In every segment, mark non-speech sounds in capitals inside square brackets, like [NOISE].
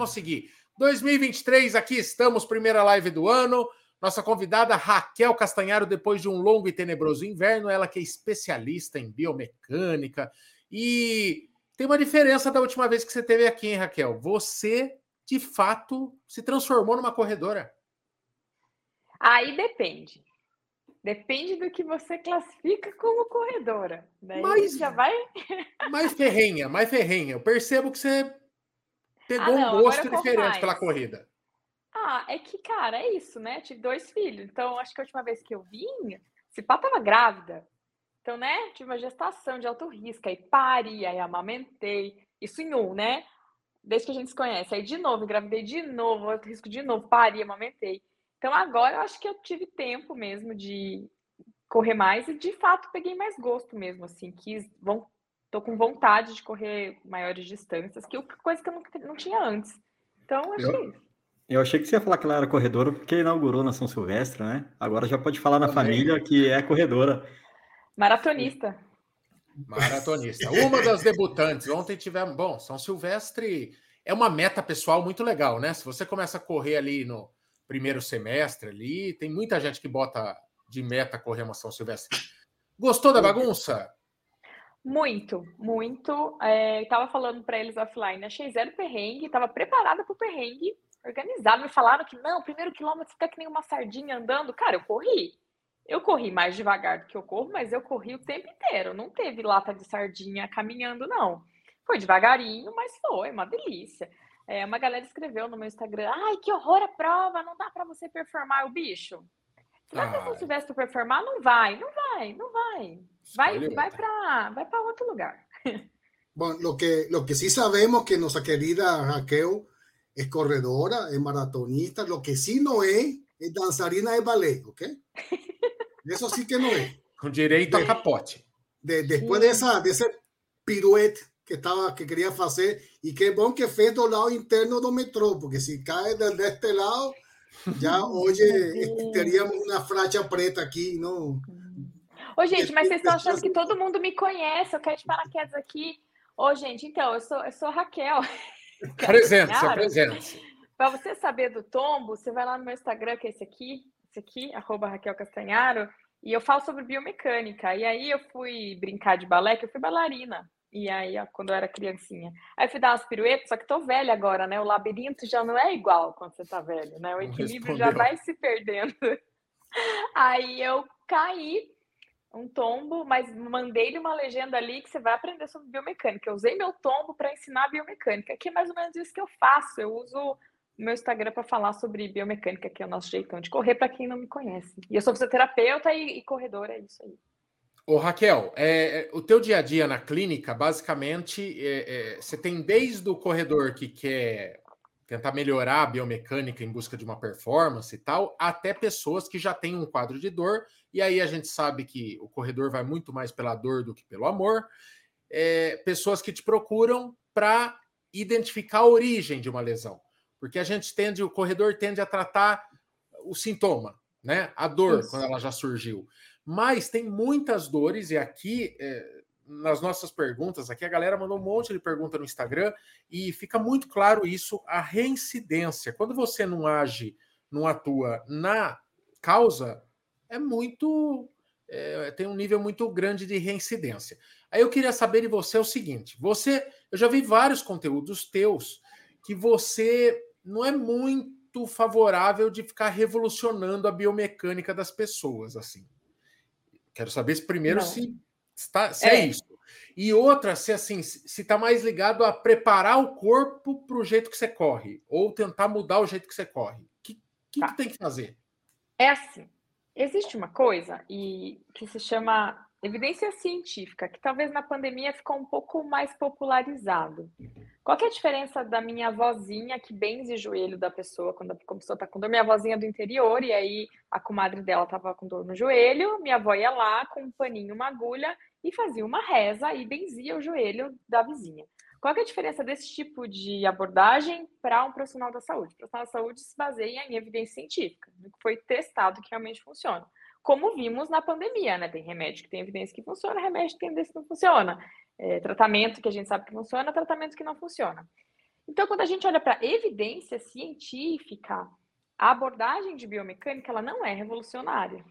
conseguir. 2023, aqui estamos, primeira live do ano. Nossa convidada Raquel Castanharo, depois de um longo e tenebroso inverno, ela que é especialista em biomecânica. E tem uma diferença da última vez que você teve aqui, hein, Raquel? Você, de fato, se transformou numa corredora. Aí depende. Depende do que você classifica como corredora. Daí mas, já vai. [LAUGHS] mais ferrenha, mais ferrenha. Eu percebo que você pegou ah, não, um gosto diferente pela corrida. Ah, é que, cara, é isso, né? Tive dois filhos. Então, acho que a última vez que eu vim, se pá, tava grávida. Então, né? Tive uma gestação de alto risco. Aí pari, aí amamentei. Isso em um, né? Desde que a gente se conhece. Aí, de novo, engravidei de novo, alto risco de novo, pari, amamentei. Então agora eu acho que eu tive tempo mesmo de correr mais e de fato peguei mais gosto mesmo, assim, quis, vão, tô com vontade de correr maiores distâncias, que coisa que eu não, não tinha antes. Então, acho eu, que é isso. Eu achei que você ia falar que ela era corredora porque inaugurou na São Silvestre, né? Agora já pode falar na Também. família que é corredora. Maratonista. Maratonista. Uma das debutantes. Ontem tivemos. Bom, São Silvestre é uma meta pessoal muito legal, né? Se você começa a correr ali no primeiro semestre ali. Tem muita gente que bota de meta correr uma São Silvestre. Gostou da bagunça? Muito, muito. É, estava falando para eles offline, achei zero perrengue, estava preparada para o perrengue, organizado. Me falaram que não, primeiro quilômetro fica que nem uma sardinha andando. Cara, eu corri. Eu corri mais devagar do que eu corro, mas eu corri o tempo inteiro. Não teve lata de sardinha caminhando, não. Foi devagarinho, mas foi uma delícia. É, uma galera escreveu no meu Instagram: ai, que horror a prova, não dá para você performar o bicho. Se ah. tivesse para performar, não vai, não vai, não vai. Vai, vai para vai para outro lugar. [LAUGHS] Bueno, lo que, lo que sí sabemos que nuestra querida Raquel es corredora, es maratonista, lo que sí no es, es danzarina de ballet, ¿ok? Eso sí que no es. Con direito de, a capote. De, después de esa, de ese piruete que estaba que quería hacer y qué bueno que fue do lado interno do metrô, porque si cae de este lado, já hoje teríamos uma faixa preta aqui, não. Ô, gente, mas vocês estão achando que todo mundo me conhece? Eu quero te paraquedas aqui. Ô, gente, então, eu sou, eu sou Raquel. [LAUGHS] Presente, presente. Para você saber do tombo, você vai lá no meu Instagram, que é esse aqui, esse aqui, arroba Raquel Castanharo, e eu falo sobre biomecânica. E aí eu fui brincar de balé, que eu fui bailarina. E aí, ó, quando eu era criancinha. Aí fui dar umas piruetas, só que tô velha agora, né? O labirinto já não é igual quando você tá velho, né? O equilíbrio já vai se perdendo. [LAUGHS] Aí eu caí, um tombo, mas mandei-lhe uma legenda ali que você vai aprender sobre biomecânica. Eu usei meu tombo para ensinar biomecânica, que é mais ou menos isso que eu faço. Eu uso o meu Instagram para falar sobre biomecânica, que é o nosso jeitão de correr, para quem não me conhece. E eu sou fisioterapeuta e, e corredora, é isso aí. Ô, Raquel, é, é, o teu dia a dia na clínica, basicamente, é, é, você tem desde o corredor que quer tentar melhorar a biomecânica em busca de uma performance e tal, até pessoas que já têm um quadro de dor, e aí a gente sabe que o corredor vai muito mais pela dor do que pelo amor. É, pessoas que te procuram para identificar a origem de uma lesão, porque a gente tende, o corredor tende a tratar o sintoma, né? A dor, Isso. quando ela já surgiu. Mas tem muitas dores, e aqui, é, nas nossas perguntas, aqui a galera mandou um monte de pergunta no Instagram, e fica muito claro isso, a reincidência. Quando você não age, não atua na causa, é muito. É, tem um nível muito grande de reincidência. Aí eu queria saber de você o seguinte: você, eu já vi vários conteúdos teus que você não é muito favorável de ficar revolucionando a biomecânica das pessoas, assim. Quero saber se primeiro se, está, se é. é. isso. E outra, se assim, se está mais ligado a preparar o corpo para o jeito que você corre, ou tentar mudar o jeito que você corre. O que, que, tá. que tem que fazer? É assim. Existe uma coisa e que se chama evidência científica, que talvez na pandemia ficou um pouco mais popularizado. Qual é a diferença da minha avózinha que benze o joelho da pessoa quando a pessoa está com dor? Minha avózinha do interior, e aí a comadre dela estava com dor no joelho, minha avó ia lá com um paninho, uma agulha e fazia uma reza e benzia o joelho da vizinha. Qual é a diferença desse tipo de abordagem para um profissional da saúde? O profissional da saúde se baseia em evidência científica, no que foi testado que realmente funciona como vimos na pandemia, né? Tem remédio que tem evidência que funciona, remédio que tem evidência que não funciona. É, tratamento que a gente sabe que funciona, tratamento que não funciona. Então, quando a gente olha para evidência científica, a abordagem de biomecânica ela não é revolucionária.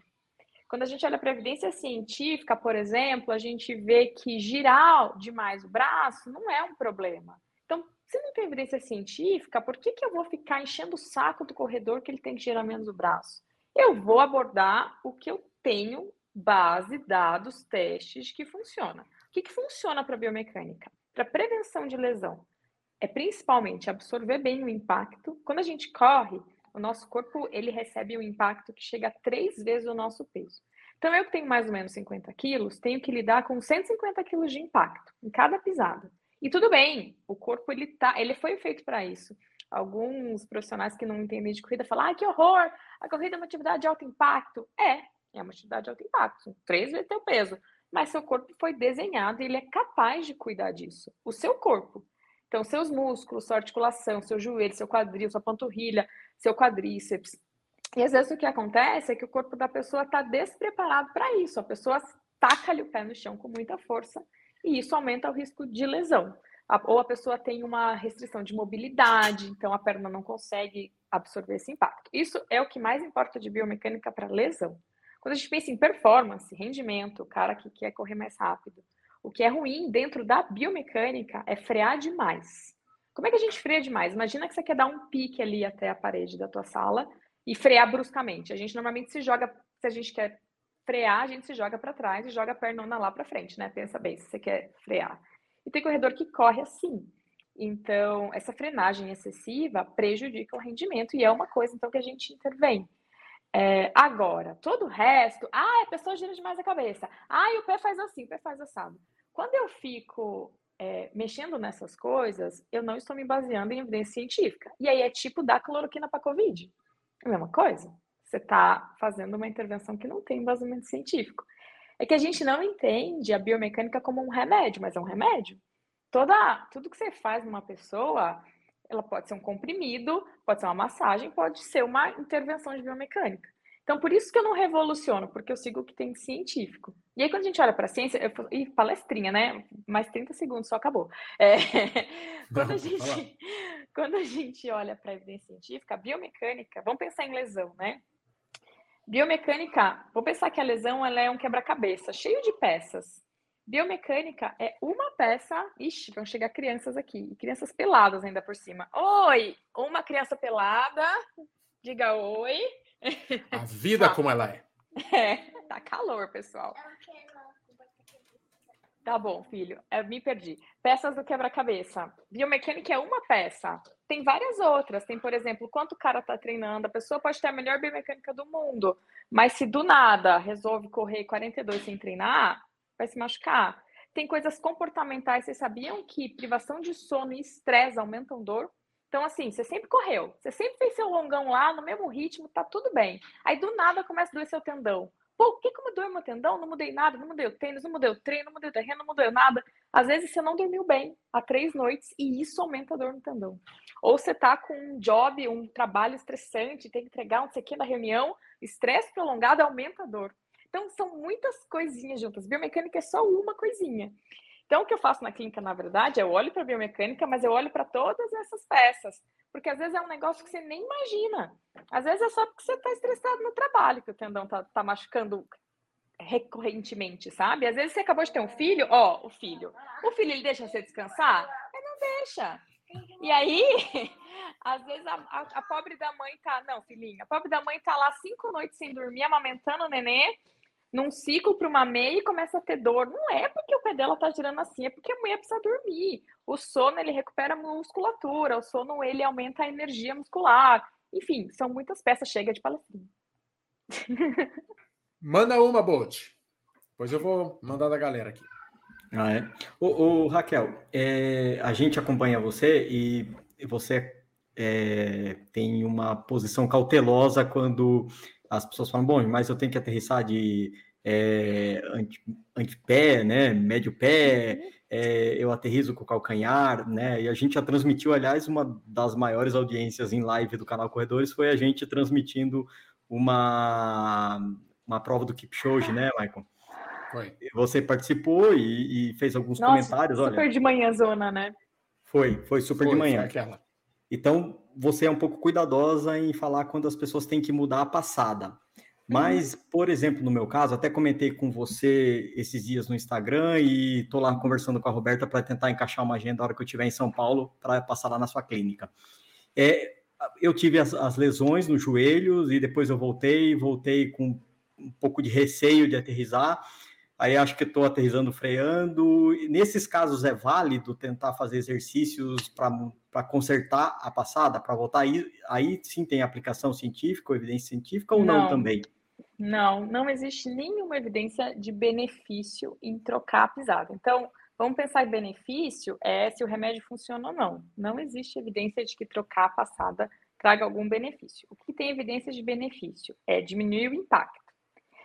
Quando a gente olha para evidência científica, por exemplo, a gente vê que girar demais o braço não é um problema. Então, se não tem evidência científica, por que, que eu vou ficar enchendo o saco do corredor que ele tem que girar menos o braço? Eu vou abordar o que eu tenho base, dados, testes que funciona. O que, que funciona para biomecânica? Para prevenção de lesão, é principalmente absorver bem o impacto. Quando a gente corre, o nosso corpo ele recebe um impacto que chega a três vezes o nosso peso. Então, eu que tenho mais ou menos 50 quilos, tenho que lidar com 150 quilos de impacto em cada pisada. E tudo bem, o corpo ele, tá, ele foi feito para isso. Alguns profissionais que não entendem de corrida falam: ah, que horror, a corrida é uma atividade de alto impacto. É, é uma atividade de alto impacto, três vezes teu peso. Mas seu corpo foi desenhado e ele é capaz de cuidar disso. O seu corpo. Então, seus músculos, sua articulação, seu joelho, seu quadril, sua panturrilha, seu quadríceps. E às vezes o que acontece é que o corpo da pessoa está despreparado para isso. A pessoa taca-lhe o pé no chão com muita força e isso aumenta o risco de lesão. Ou a pessoa tem uma restrição de mobilidade, então a perna não consegue absorver esse impacto. Isso é o que mais importa de biomecânica para lesão. Quando a gente pensa em performance, rendimento, o cara que quer correr mais rápido, o que é ruim dentro da biomecânica é frear demais. Como é que a gente freia demais? Imagina que você quer dar um pique ali até a parede da tua sala e frear bruscamente. A gente normalmente se joga, se a gente quer frear, a gente se joga para trás e joga a pernona lá para frente, né? Pensa bem, se você quer frear. E tem corredor que corre assim. Então, essa frenagem excessiva prejudica o rendimento e é uma coisa então que a gente intervém. É, agora, todo o resto, ah, a pessoa gira demais a cabeça. Ah, e o pé faz assim, o pé faz assado. Quando eu fico é, mexendo nessas coisas, eu não estou me baseando em evidência científica. E aí é tipo dar cloroquina para Covid. É a mesma coisa. Você está fazendo uma intervenção que não tem embasamento científico. É que a gente não entende a biomecânica como um remédio, mas é um remédio. Toda, tudo que você faz numa pessoa, ela pode ser um comprimido, pode ser uma massagem, pode ser uma intervenção de biomecânica. Então, por isso que eu não revoluciono, porque eu sigo o que tem científico. E aí, quando a gente olha para a ciência, eu falo, Ih, palestrinha, né? Mais 30 segundos, só acabou. É... [LAUGHS] quando, a gente, [LAUGHS] quando a gente olha para a evidência científica, a biomecânica, vamos pensar em lesão, né? Biomecânica, vou pensar que a lesão ela é um quebra-cabeça, cheio de peças. Biomecânica é uma peça. Ixi, vão chegar crianças aqui, crianças peladas ainda por cima. Oi, uma criança pelada. Diga oi. A vida [LAUGHS] tá. como ela é. É, tá calor, pessoal. Tá bom, filho. Eu me perdi. Peças do quebra-cabeça. Biomecânica é uma peça. Tem várias outras. Tem, por exemplo, quanto o cara tá treinando. A pessoa pode ter a melhor biomecânica do mundo, mas se do nada resolve correr 42 sem treinar, vai se machucar. Tem coisas comportamentais. Vocês sabiam que privação de sono e estresse aumentam dor? Então, assim, você sempre correu, você sempre fez seu longão lá, no mesmo ritmo, tá tudo bem. Aí, do nada, começa a doer seu tendão. Pô, o que que mudou meu tendão? Não mudei nada, não mudei o tênis, não mudei o treino, não mudei o terreno, não mudei nada. Às vezes, você não dormiu bem há três noites e isso aumenta a dor no tendão. Ou você tá com um job, um trabalho estressante, tem que entregar um sei na reunião, estresse prolongado aumenta a dor. Então, são muitas coisinhas juntas. Biomecânica é só uma coisinha. Então, o que eu faço na clínica, na verdade, é eu olho para a biomecânica, mas eu olho para todas essas peças. Porque às vezes é um negócio que você nem imagina. Às vezes é só porque você está estressado no trabalho que o tendão está tá machucando recorrentemente, sabe? Às vezes você acabou de ter um filho, ó, o filho. O filho ele deixa você descansar? Ele não deixa. E aí, [LAUGHS] às vezes a, a, a pobre da mãe tá, não, filhinha, a pobre da mãe tá lá cinco noites sem dormir, amamentando o nenê, num ciclo para uma meia e começa a ter dor. Não é porque o pé dela tá girando assim, é porque a mulher precisa dormir. O sono ele recupera a musculatura, o sono ele aumenta a energia muscular. Enfim, são muitas peças. Chega de palestrinha. [LAUGHS] Manda uma, Bolt. Pois eu vou mandar da galera aqui. Ah, é. Ô, ô Raquel, é, a gente acompanha você e você é, tem uma posição cautelosa quando as pessoas falam, bom, mas eu tenho que aterrissar de é, antepé, né, médio pé, é, eu aterrizo com o calcanhar, né, e a gente já transmitiu, aliás, uma das maiores audiências em live do canal Corredores foi a gente transmitindo uma, uma prova do Kipchoge, né, Michael? Foi. Você participou e, e fez alguns Nossa, comentários, super olha. de manhã zona, né? Foi, foi super foi, de manhã. Aquela. Então, você é um pouco cuidadosa em falar quando as pessoas têm que mudar a passada. Mas, uhum. por exemplo, no meu caso, até comentei com você esses dias no Instagram e estou lá conversando com a Roberta para tentar encaixar uma agenda na hora que eu estiver em São Paulo para passar lá na sua clínica. É, eu tive as, as lesões nos joelhos e depois eu voltei, voltei com um pouco de receio de aterrizar. Aí acho que estou aterrizando freando. Nesses casos é válido tentar fazer exercícios para consertar a passada, para voltar aí, aí sim tem aplicação científica ou evidência científica ou não, não também? Não, não existe nenhuma evidência de benefício em trocar a pisada. Então, vamos pensar em benefício é se o remédio funciona ou não. Não existe evidência de que trocar a passada traga algum benefício. O que tem evidência de benefício é diminuir o impacto.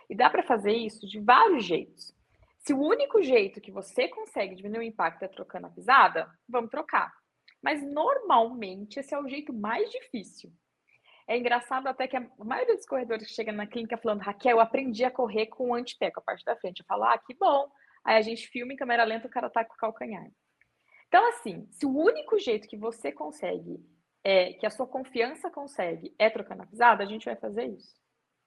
E dá para fazer isso de vários jeitos. Se o único jeito que você consegue diminuir o impacto é trocando a pisada, vamos trocar. Mas normalmente esse é o jeito mais difícil. É engraçado até que a maioria dos corredores que chegam na clínica falando, Raquel, eu aprendi a correr com o antepé, com a parte da frente. Eu falo, ah, que bom. Aí a gente filma em câmera lenta, o cara tá com o calcanhar. Então, assim, se o único jeito que você consegue, é, que a sua confiança consegue, é trocando a pisada, a gente vai fazer isso.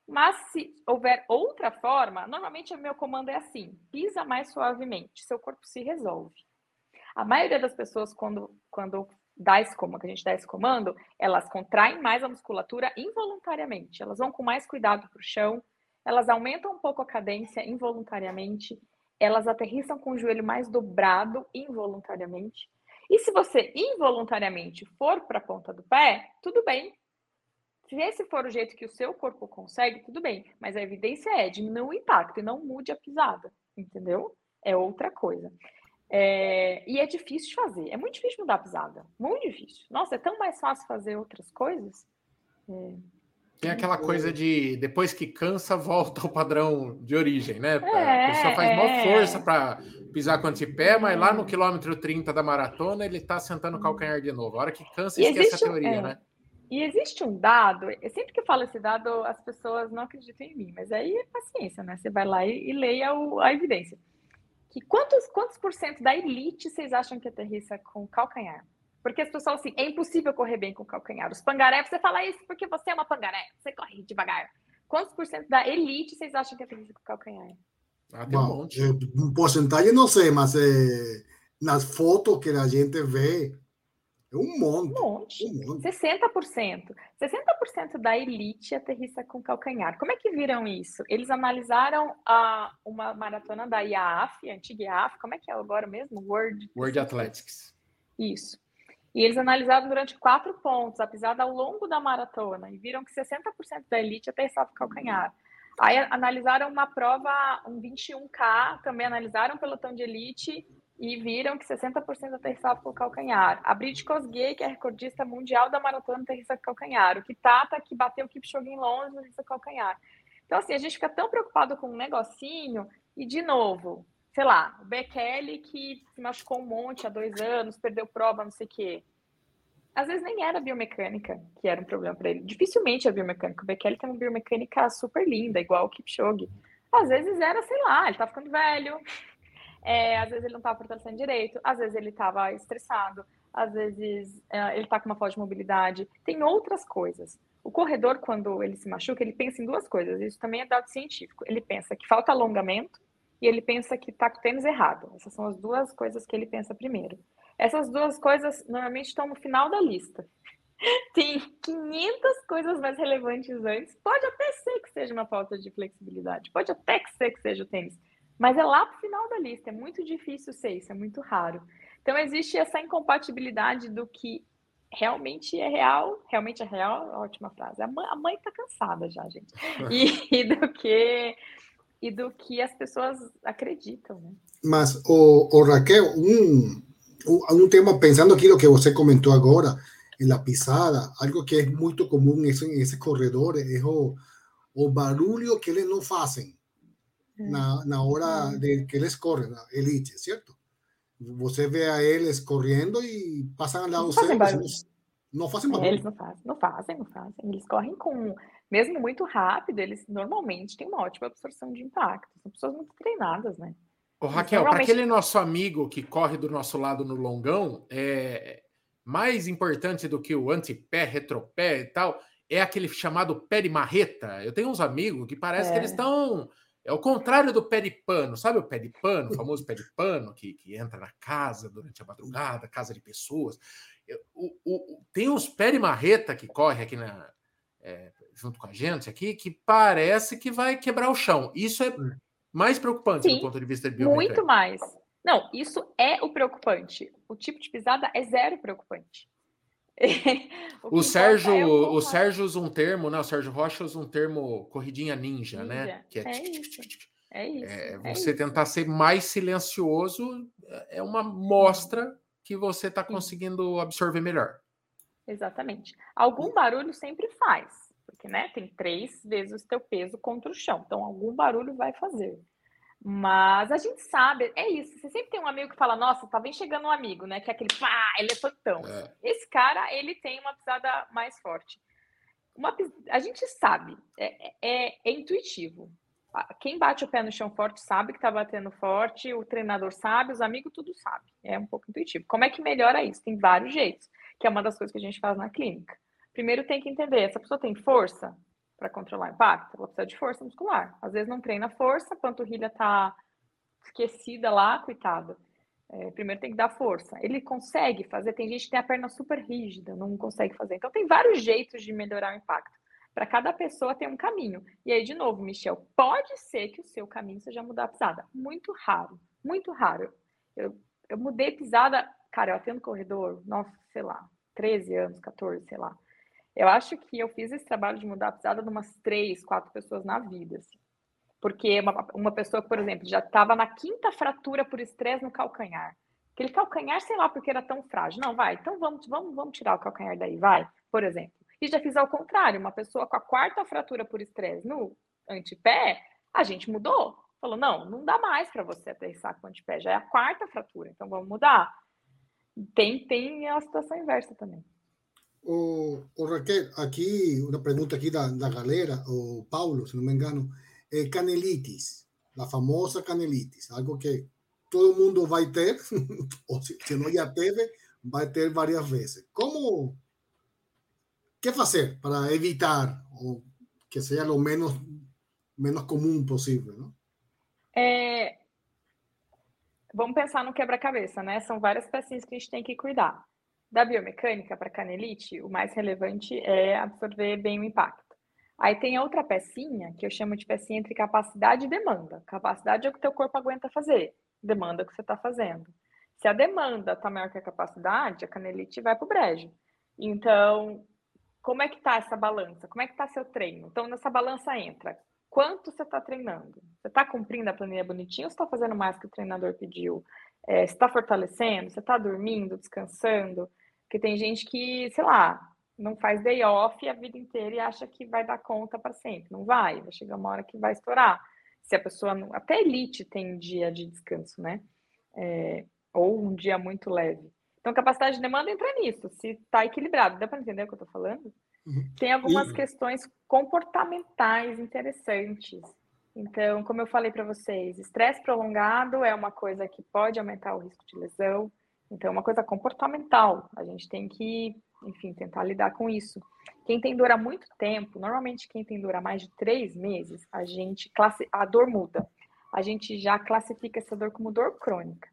Mas se houver outra forma, normalmente o meu comando é assim: pisa mais suavemente, seu corpo se resolve. A maioria das pessoas, quando, quando dá esse comando, que a gente dá esse comando, elas contraem mais a musculatura involuntariamente. Elas vão com mais cuidado para o chão, elas aumentam um pouco a cadência involuntariamente, elas aterrissam com o joelho mais dobrado involuntariamente. E se você involuntariamente for para a ponta do pé, tudo bem, se esse for o jeito que o seu corpo consegue, tudo bem. Mas a evidência é diminuir o impacto e não mude a pisada, entendeu? É outra coisa. É, e é difícil de fazer. É muito difícil mudar a pisada. Muito difícil. Nossa, é tão mais fácil fazer outras coisas. É, tem aquela coisa de depois que cansa, volta ao padrão de origem, né? É, a pessoa faz é. maior força para pisar com o pé, mas lá no quilômetro 30 da maratona ele está sentando o calcanhar de novo. A hora que cansa, esquece a teoria, é. né? E existe um dado, sempre que eu falo esse dado, as pessoas não acreditam em mim, mas aí é paciência, né? Você vai lá e, e leia o, a evidência. Que quantos, quantos por cento da elite vocês acham que aterrissa com calcanhar? Porque as pessoas assim, é impossível correr bem com calcanhar. Os pangaré, você fala isso porque você é uma pangaré, você corre devagar. Quantos por cento da elite vocês acham que aterrissa com calcanhar? Ah, tem um monte. Um porcentagem não sei, mas é, nas fotos que a gente vê, é um monte. Um monte. Um monte. 60%. 60% da elite aterrissa com calcanhar. Como é que viram isso? Eles analisaram a, uma maratona da IAAF, antiga IAAF, como é que é agora mesmo? World, World Athletics. Isso. E eles analisaram durante quatro pontos, a pisada ao longo da maratona, e viram que 60% da elite aterrissava com calcanhar. Aí analisaram uma prova, um 21K, também analisaram o pelotão de elite e viram que 60% aterrissava com o calcanhar. A Brit Kosgei, que é recordista mundial da maratona, aterrissa com o calcanhar. O Kitata, que bateu o Kipchoge em Londres, aterrissa com o calcanhar. Então, assim, a gente fica tão preocupado com um negocinho e, de novo, sei lá, o Bekele, que se machucou um monte há dois anos, perdeu prova, não sei o quê. Às vezes nem era biomecânica que era um problema para ele. Dificilmente é biomecânica. O Bekele tem uma biomecânica super linda, igual o Kipchoge. Às vezes era, sei lá, ele tá ficando velho, é, às vezes ele não estava fortalecendo direito, às vezes ele estava estressado, às vezes é, ele está com uma falta de mobilidade. Tem outras coisas. O corredor, quando ele se machuca, ele pensa em duas coisas. Isso também é dado científico. Ele pensa que falta alongamento e ele pensa que está com o tênis errado. Essas são as duas coisas que ele pensa primeiro. Essas duas coisas normalmente estão no final da lista. [LAUGHS] Tem 500 coisas mais relevantes antes. Pode até ser que seja uma falta de flexibilidade, pode até ser que seja o tênis, mas é lá para o final da lista, é muito difícil ser isso, é muito raro. Então existe essa incompatibilidade do que realmente é real, realmente é real, ótima frase. A mãe, está cansada já, gente. [LAUGHS] E, e, do que e do que as pessoas acreditam, né? Mas o, o Raquel, um, um tema pensando aqui no que você comentou agora, em la pisada, algo que é muito comum em esses corredores é o, o barulho que eles não fazem na, na hora de que eles correm, a elite, certo? Você vê a eles correndo e passam ao lado seu, não fazem barulho. Eles não fazem, não fazem, não fazem. Eles correm com, mesmo muito rápido, eles normalmente têm uma ótima absorção de impacto. São pessoas muito treinadas, né? Ô, Raquel, Normalmente... para aquele nosso amigo que corre do nosso lado no longão, é mais importante do que o antepé, retropé e tal, é aquele chamado pé de marreta. Eu tenho uns amigos que parece é. que eles estão. É o contrário do pé de pano, sabe o pé de pano, o famoso pé de pano que, que entra na casa durante a madrugada, casa de pessoas. O, o, tem uns pé de marreta que corre aqui na, é, junto com a gente aqui que parece que vai quebrar o chão. Isso é hum. mais preocupante Sim, do ponto de vista de biomecânica. Muito mais. Não, isso é o preocupante. O tipo de pisada é zero preocupante. [LAUGHS] o, o Sérgio, é o, o Sérgio usa um termo, né? O Sérgio Rocha usa um termo corridinha ninja, né? ninja. né? Que é, é isso. É isso. É, é você tentar ser mais silencioso é uma mostra que você está conseguindo absorver melhor. Exatamente. Algum barulho sempre faz, porque né, tem três vezes o teu peso contra o chão, então algum barulho vai fazer. Mas a gente sabe, é isso. Você sempre tem um amigo que fala, nossa, tá bem chegando um amigo, né? Que é aquele pá, elefantão. É. Esse cara, ele tem uma pisada mais forte. Uma, a gente sabe, é, é, é, intuitivo. Quem bate o pé no chão forte sabe que tá batendo forte, o treinador sabe, os amigos tudo sabe. É um pouco intuitivo. Como é que melhora isso? Tem vários jeitos, que é uma das coisas que a gente faz na clínica. Primeiro tem que entender, essa pessoa tem força? Para controlar impacto, ela precisa de força muscular. Às vezes não treina força, a panturrilha está esquecida lá, coitada. É, primeiro tem que dar força. Ele consegue fazer, tem gente que tem a perna super rígida, não consegue fazer. Então tem vários jeitos de melhorar o impacto. Para cada pessoa tem um caminho. E aí, de novo, Michel, pode ser que o seu caminho seja mudar a pisada. Muito raro, muito raro. Eu, eu mudei pisada, cara, eu atendo corredor, nossa, sei lá, 13 anos, 14, sei lá. Eu acho que eu fiz esse trabalho de mudar a pisada de umas três, quatro pessoas na vida. Assim. Porque uma, uma pessoa, por exemplo, já estava na quinta fratura por estresse no calcanhar. Aquele calcanhar, sei lá, porque era tão frágil. Não, vai, então vamos, vamos, vamos tirar o calcanhar daí, vai, por exemplo. E já fiz ao contrário, uma pessoa com a quarta fratura por estresse no antepé, a gente mudou. Falou, não, não dá mais para você aterrissar com o antepé, já é a quarta fratura, então vamos mudar. Tem, tem a situação inversa também. O, o, Raquel, aqui uma pergunta aqui da, da galera, o Paulo, se não me engano, é canelitis, a famosa canelitis, algo que todo mundo vai ter, [LAUGHS] ou se, se não já teve, vai ter várias vezes. Como, que fazer para evitar ou que seja o menos menos comum possível, não? É, vamos pensar no quebra-cabeça, né? São várias pecinhas que a gente tem que cuidar. Da biomecânica para canelite, o mais relevante é absorver bem o impacto. Aí tem outra pecinha, que eu chamo de pecinha entre capacidade e demanda. Capacidade é o que o teu corpo aguenta fazer, demanda é o que você está fazendo. Se a demanda está maior que a capacidade, a canelite vai para o brejo. Então, como é que está essa balança? Como é que está seu treino? Então, nessa balança entra quanto você está treinando? Você está cumprindo a planilha bonitinha ou está fazendo mais que o treinador pediu? É, você está fortalecendo? Você está dormindo, descansando? Porque tem gente que, sei lá, não faz day off a vida inteira e acha que vai dar conta para sempre. Não vai, vai chegar uma hora que vai estourar. Se a pessoa não. Até elite tem dia de descanso, né? É, ou um dia muito leve. Então, capacidade de demanda entra nisso, se está equilibrado. Dá para entender o que eu estou falando? Uhum. Tem algumas e... questões comportamentais interessantes. Então, como eu falei para vocês, estresse prolongado é uma coisa que pode aumentar o risco de lesão. Então, é uma coisa comportamental. A gente tem que, enfim, tentar lidar com isso. Quem tem dor há muito tempo, normalmente quem tem dor há mais de três meses, a gente classi... a dor muda. A gente já classifica essa dor como dor crônica.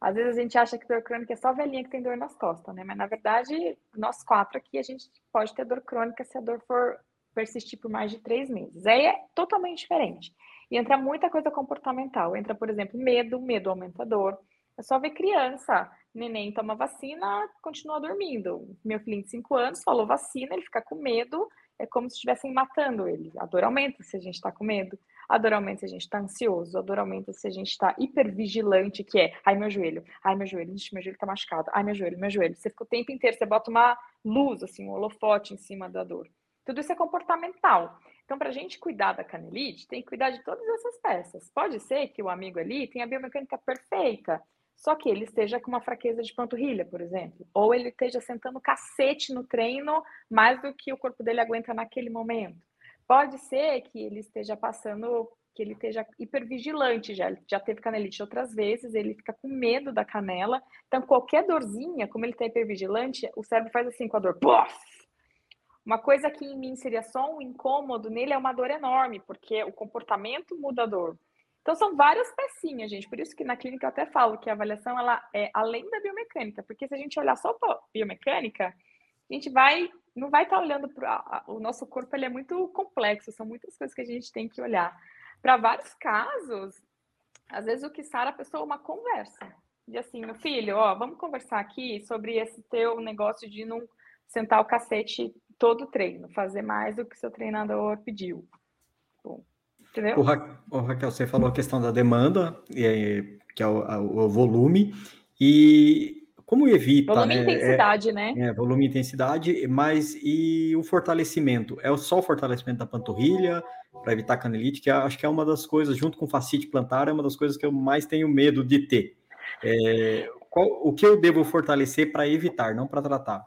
Às vezes a gente acha que dor crônica é só velhinha que tem dor nas costas, né? Mas na verdade, nós quatro aqui, a gente pode ter dor crônica se a dor for persistir por mais de três meses. Aí é totalmente diferente. E entra muita coisa comportamental. Entra, por exemplo, medo, medo aumentador. É só ver criança neném toma vacina, continua dormindo. Meu filho de 5 anos falou vacina, ele fica com medo, é como se estivessem matando ele. A dor aumenta se a gente está com medo, a dor aumenta se a gente está ansioso, a dor aumenta se a gente está hipervigilante, que é, ai meu joelho, ai meu joelho, meu joelho está machucado, ai meu joelho, meu joelho. Você fica o tempo inteiro, você bota uma luz, assim, um holofote em cima da dor. Tudo isso é comportamental. Então, para a gente cuidar da canelite, tem que cuidar de todas essas peças. Pode ser que o amigo ali tenha a biomecânica perfeita, só que ele esteja com uma fraqueza de panturrilha, por exemplo, ou ele esteja sentando cacete no treino mais do que o corpo dele aguenta naquele momento. pode ser que ele esteja passando, que ele esteja hipervigilante já. Já teve canelite outras vezes, ele fica com medo da canela. Então, qualquer dorzinha, como ele está hipervigilante, o cérebro faz assim com a dor. Puff! Uma coisa que em mim seria só um incômodo, nele é uma dor enorme, porque o comportamento muda a dor. Então, são várias pecinhas, gente. Por isso que na clínica eu até falo que a avaliação ela é além da biomecânica, porque se a gente olhar só para biomecânica, a gente vai não vai estar tá olhando para o nosso corpo, ele é muito complexo, são muitas coisas que a gente tem que olhar. Para vários casos, às vezes o que sara a pessoa é uma conversa. De assim, meu filho, ó, vamos conversar aqui sobre esse teu negócio de não sentar o cacete todo o treino, fazer mais do que seu treinador pediu. Bom, entendeu? O, Ra o Raquel, você falou a questão da demanda, que é o, o volume, e como evita? Volume e né? intensidade, é, né? É, volume e intensidade, mas e o fortalecimento? É só o fortalecimento da panturrilha para evitar canelite, que acho que é uma das coisas, junto com facite plantar, é uma das coisas que eu mais tenho medo de ter. É, qual, o que eu devo fortalecer para evitar, não para tratar?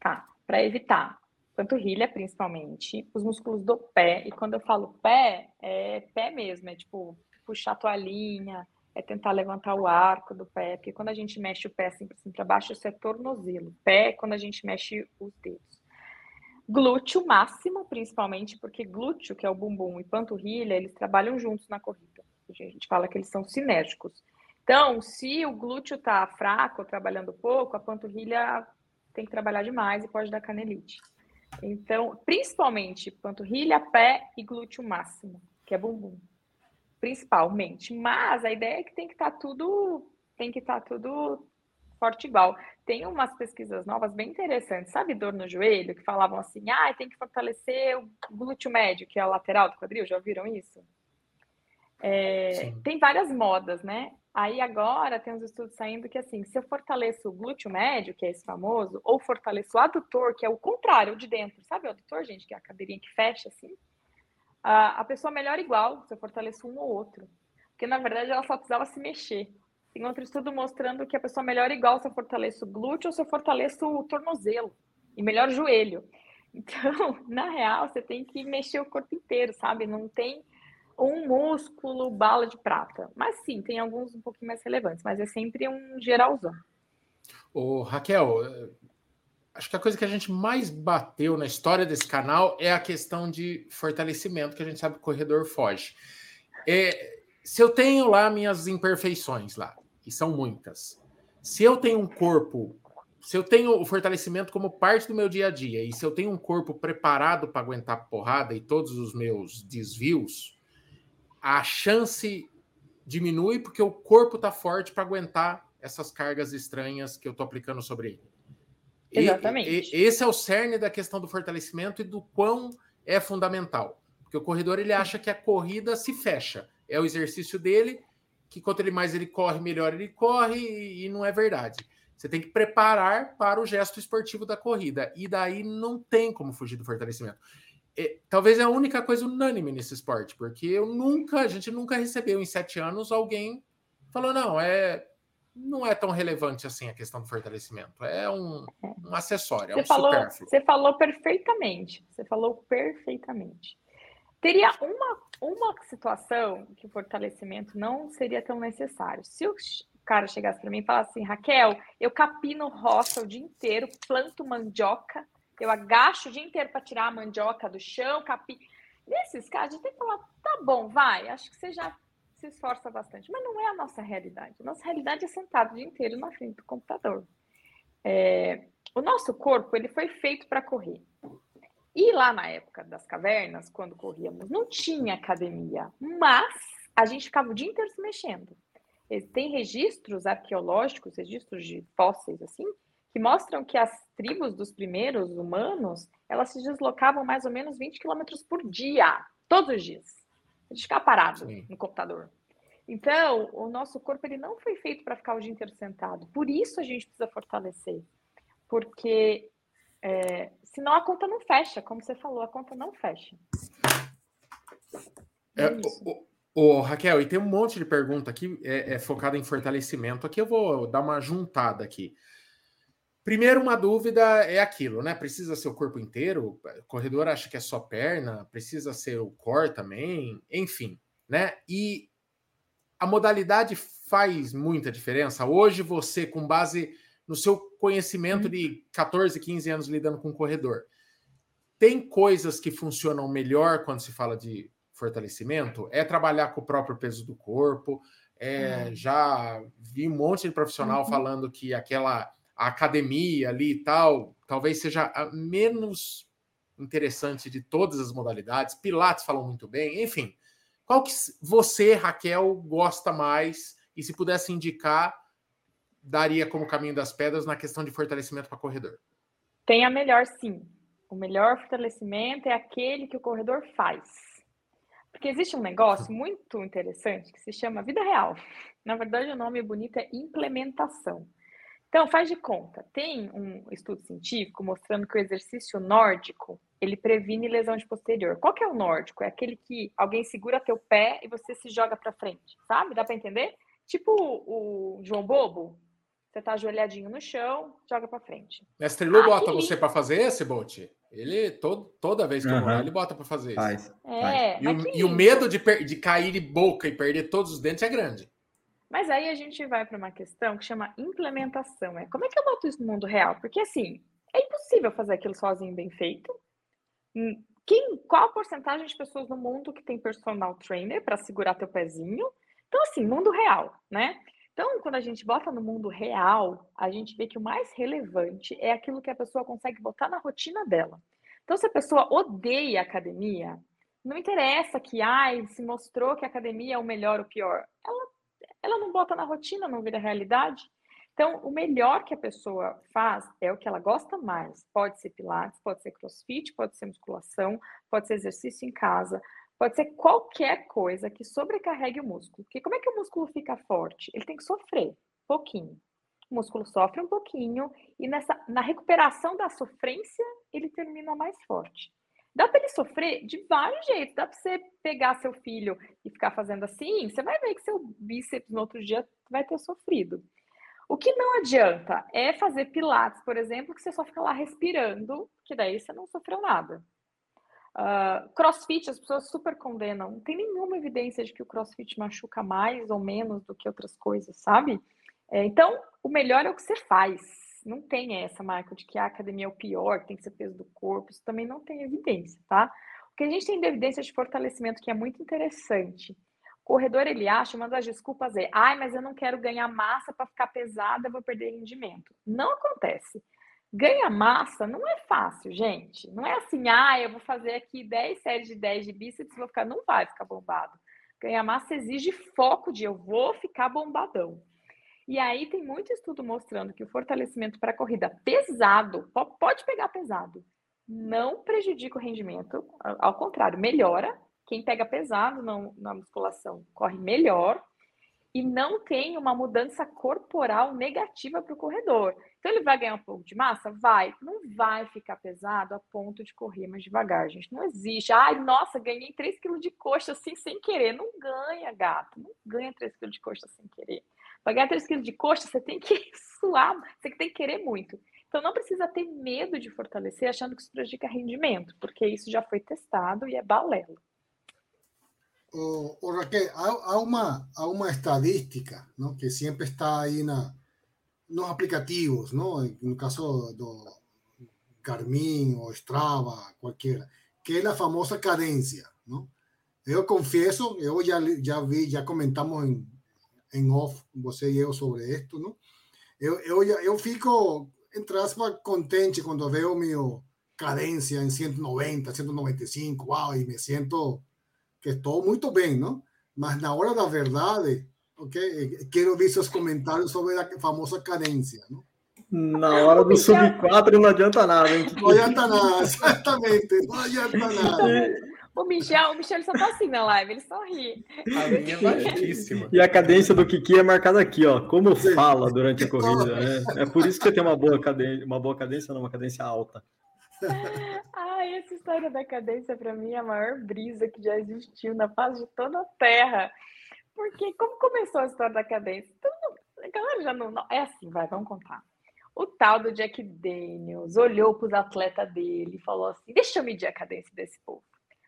Tá, para evitar. Panturrilha, principalmente, os músculos do pé, e quando eu falo pé, é pé mesmo, é tipo puxar a toalhinha, é tentar levantar o arco do pé, porque quando a gente mexe o pé assim cima para baixo, isso é tornozelo. Pé é quando a gente mexe os dedos. Glúteo máximo, principalmente, porque glúteo, que é o bumbum, e panturrilha, eles trabalham juntos na corrida. A gente fala que eles são sinérgicos. Então, se o glúteo está fraco, trabalhando pouco, a panturrilha tem que trabalhar demais e pode dar canelite. Então, principalmente panturrilha, pé e glúteo máximo, que é bumbum principalmente. Mas a ideia é que tem que estar tá tudo, tem que estar tá tudo forte igual. Tem umas pesquisas novas bem interessantes, sabe dor no joelho, que falavam assim, ah, tem que fortalecer o glúteo médio, que é a lateral do quadril, já ouviram isso? É, tem várias modas, né? Aí agora tem uns estudos saindo que assim, se eu fortaleço o glúteo médio, que é esse famoso, ou fortaleço o adutor, que é o contrário, de dentro, sabe o adutor, gente, que é a cadeirinha que fecha assim? a, a pessoa melhora igual se eu fortaleço um ou outro. Porque, na verdade, ela só precisava se mexer. Tem outro estudo mostrando que a pessoa melhora igual se eu fortaleço o glúteo ou se eu fortaleço o tornozelo. E melhor o joelho. Então, [LAUGHS] na real, você tem que mexer o corpo inteiro, sabe? Não tem um músculo bala de prata. Mas sim, tem alguns um pouquinho mais relevantes, mas é sempre um geralzão. Ô, Raquel, acho que a coisa que a gente mais bateu na história desse canal é a questão de fortalecimento, que a gente sabe que o corredor foge. É, se eu tenho lá minhas imperfeições lá, e são muitas, se eu tenho um corpo, se eu tenho o fortalecimento como parte do meu dia a dia, e se eu tenho um corpo preparado para aguentar porrada e todos os meus desvios, a chance diminui porque o corpo está forte para aguentar essas cargas estranhas que eu estou aplicando sobre ele. Exatamente. E, e, esse é o cerne da questão do fortalecimento e do quão é fundamental. Porque o corredor ele acha que a corrida se fecha. É o exercício dele, que quanto ele mais ele corre, melhor ele corre, e, e não é verdade. Você tem que preparar para o gesto esportivo da corrida. E daí não tem como fugir do fortalecimento. É, talvez é a única coisa unânime nesse esporte, porque eu nunca, a gente nunca recebeu em sete anos alguém falou, não, é não é tão relevante assim a questão do fortalecimento. É um, um acessório, você é um falou, supérfluo. Você falou perfeitamente. Você falou perfeitamente. Teria uma, uma situação que o fortalecimento não seria tão necessário. Se o cara chegasse para mim e falasse assim, Raquel, eu capino roça o dia inteiro, planto mandioca, eu agacho o dia inteiro para tirar a mandioca do chão, capi... Nesses casos, a gente tem que falar, tá bom, vai, acho que você já se esforça bastante, mas não é a nossa realidade. A nossa realidade é sentado o dia inteiro na frente do computador. É, o nosso corpo ele foi feito para correr. E lá na época das cavernas, quando corríamos, não tinha academia, mas a gente ficava o dia inteiro se mexendo. Tem registros arqueológicos, registros de fósseis assim, que mostram que as tribos dos primeiros humanos, elas se deslocavam mais ou menos 20 quilômetros por dia, todos os dias. A gente ficar parado Sim. no computador. Então, o nosso corpo ele não foi feito para ficar o dia inteiro sentado. Por isso a gente precisa fortalecer. Porque é, senão a conta não fecha, como você falou, a conta não fecha. É, é o, o, Raquel, e tem um monte de pergunta aqui é, é focada em fortalecimento. Aqui eu vou dar uma juntada aqui. Primeiro, uma dúvida é aquilo, né? Precisa ser o corpo inteiro? O corredor acha que é só perna, precisa ser o core também, enfim, né? E a modalidade faz muita diferença. Hoje, você, com base no seu conhecimento de 14, 15 anos lidando com corredor, tem coisas que funcionam melhor quando se fala de fortalecimento? É trabalhar com o próprio peso do corpo. É, Já vi um monte de profissional uhum. falando que aquela a academia ali e tal, talvez seja a menos interessante de todas as modalidades. Pilates falam muito bem, enfim. Qual que você, Raquel, gosta mais? E se pudesse indicar, daria como caminho das pedras na questão de fortalecimento para corredor? Tem a melhor, sim. O melhor fortalecimento é aquele que o corredor faz. Porque existe um negócio muito interessante que se chama vida real. Na verdade, o nome bonito é implementação. Então, faz de conta. Tem um estudo científico mostrando que o exercício nórdico, ele previne lesão de posterior. Qual que é o nórdico? É aquele que alguém segura teu pé e você se joga para frente, sabe? Dá para entender? Tipo o João Bobo. Você tá ajoelhadinho no chão, joga para frente. Mestre Lu bota você para fazer esse, Bote? Ele, todo, toda vez que uhum. eu vou ele bota para fazer isso. Faz. É, E, o, e o medo de, de cair de boca e perder todos os dentes é grande. Mas aí a gente vai para uma questão que chama implementação. É como é que eu boto isso no mundo real? Porque assim, é impossível fazer aquilo sozinho bem feito. Hum, quem, qual a porcentagem de pessoas no mundo que tem personal trainer para segurar teu pezinho? Então, assim, mundo real, né? Então, quando a gente bota no mundo real, a gente vê que o mais relevante é aquilo que a pessoa consegue botar na rotina dela. Então, se a pessoa odeia academia, não interessa que, ai, se mostrou que a academia é o melhor ou o pior. Ela ela não bota na rotina, não vira realidade. Então, o melhor que a pessoa faz é o que ela gosta mais. Pode ser pilates, pode ser crossfit, pode ser musculação, pode ser exercício em casa, pode ser qualquer coisa que sobrecarregue o músculo. Porque como é que o músculo fica forte? Ele tem que sofrer um pouquinho. O músculo sofre um pouquinho e nessa, na recuperação da sofrência, ele termina mais forte. Dá para ele sofrer de vários jeitos. Dá para você pegar seu filho e ficar fazendo assim, você vai ver que seu bíceps no outro dia vai ter sofrido. O que não adianta é fazer pilates, por exemplo, que você só fica lá respirando, que daí você não sofreu nada. Uh, crossfit, as pessoas super condenam. Não tem nenhuma evidência de que o crossfit machuca mais ou menos do que outras coisas, sabe? É, então, o melhor é o que você faz não tem essa marca de que a academia é o pior, tem que ser peso do corpo, isso também não tem evidência, tá? O que a gente tem de evidência de fortalecimento que é muito interessante. O corredor ele acha, uma das desculpas é, ai, mas eu não quero ganhar massa para ficar pesada, eu vou perder rendimento. Não acontece. Ganhar massa não é fácil, gente. Não é assim, ah, eu vou fazer aqui 10 séries de 10 de bíceps, vou ficar, não vai ficar bombado. Ganhar massa exige foco de eu vou ficar bombadão. E aí tem muito estudo mostrando que o fortalecimento para corrida pesado, pode pegar pesado, não prejudica o rendimento, ao contrário, melhora. Quem pega pesado na musculação corre melhor e não tem uma mudança corporal negativa para o corredor. Então ele vai ganhar um pouco de massa? Vai. Não vai ficar pesado a ponto de correr mais devagar, gente. Não existe. Ai, nossa, ganhei 3 quilos de coxa assim sem querer. Não ganha, gato. Não ganha 3 quilos de coxa sem querer. Para ganhar 3 quilos de coxa, você tem que [LAUGHS] suar, você tem que querer muito. Então não precisa ter medo de fortalecer achando que isso prejudica rendimento, porque isso já foi testado e é balela. O, o Raquel, há, há, uma, há uma estadística ¿no? que sempre está aí na, nos aplicativos, ¿no? no caso do Garmin ou Strava, qualquer, que é a famosa cadência. ¿no? Eu confieso, eu já, já vi, já comentamos em em off, você e eu sobre isto, não? Eu, eu, eu fico, entre aspas, contente quando vejo meu cadência em 190, 195, uau, e me sinto que estou muito bem, não? Mas na hora da verdade, ok? Quero ver seus comentários sobre a famosa cadência, não? Na hora do sub 4 não adianta nada, hein? Não adianta nada, [LAUGHS] exatamente, não adianta nada. [LAUGHS] O Michel, o Michel só tá assim na live, ele só ri. A minha é baixíssima. E a cadência do Kiki é marcada aqui, ó. Como fala durante a corrida. Né? É por isso que você tem uma boa cadência, uma boa cadência, não, uma cadência alta. [LAUGHS] Ai, essa história da cadência para mim é a maior brisa que já existiu na face de toda a Terra. Porque como começou a história da cadência? Então, a galera já não, não. É assim, vai, vamos contar. O tal do Jack Daniels olhou para os atletas dele e falou assim: deixa eu medir a cadência desse povo.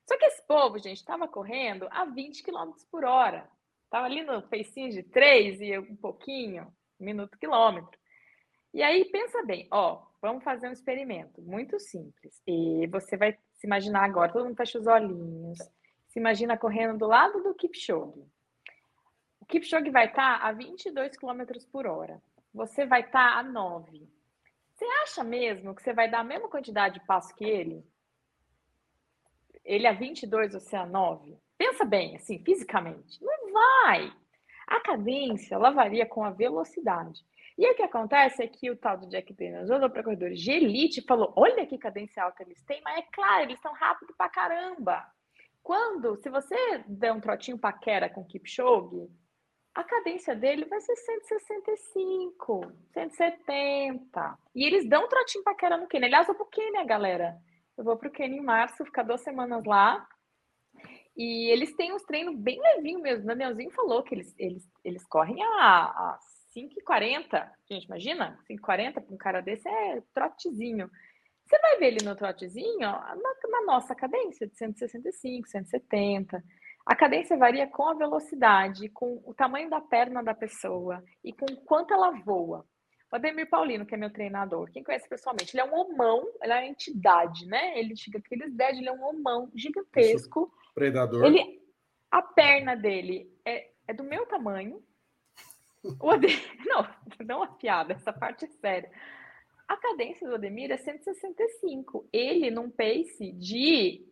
Só que esse povo, gente, estava correndo a 20 km por hora. Estava ali no pacinho de 3 e um pouquinho, minuto quilômetro. E aí, pensa bem, ó, vamos fazer um experimento muito simples. E você vai se imaginar agora, todo mundo fecha os olhinhos, se imagina correndo do lado do Kipchoge. O Kipchoge vai estar a 22 km por hora. Você vai estar a 9. Você acha mesmo que você vai dar a mesma quantidade de passo que ele? Ele a 22, você a 9? Pensa bem, assim, fisicamente. Não vai! A cadência, ela varia com a velocidade. E o que acontece é que o tal do Jack Daniels olhou para corredores de elite falou: olha que cadência alta eles têm, mas é claro, eles estão rápido pra caramba. Quando, se você der um trotinho paquera com Kipchoge, a cadência dele vai ser 165, 170. E eles dão um trotinho paquera no Quênia. Aliás, pro Quênia, galera. Eu vou pro Quênia em março, ficar duas semanas lá. E eles têm uns treinos bem levinho mesmo. O Danielzinho falou que eles, eles, eles correm a, a 5,40. Gente, imagina? 5,40 para um cara desse é trotezinho. Você vai ver ele no trotezinho ó, na, na, nossa cadência de 165, 170. A cadência varia com a velocidade, com o tamanho da perna da pessoa e com quanto ela voa. O Ademir Paulino, que é meu treinador, quem conhece pessoalmente, ele é um homão, ele é uma entidade, né? Ele chega aqueles 10, ele é um homão gigantesco. Predador. Ele, a perna dele é, é do meu tamanho, o Ademir, [LAUGHS] não, [LAUGHS] não uma piada, essa parte é séria. A cadência do Ademir é 165. Ele num pace de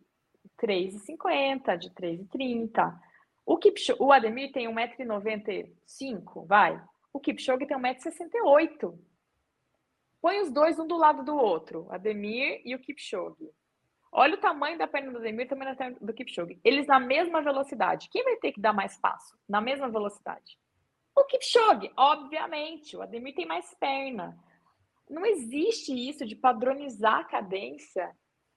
3,50, de 3,30. O, o Ademir tem 1,95m, vai. O Kipchoge tem 1,68m. Põe os dois um do lado do outro, Ademir e o Kipchoge. Olha o tamanho da perna do Ademir e tamanho da perna do Kipchoge. Eles na mesma velocidade. Quem vai ter que dar mais passo? Na mesma velocidade. O Kipchoge, obviamente, o Ademir tem mais perna. Não existe isso de padronizar a cadência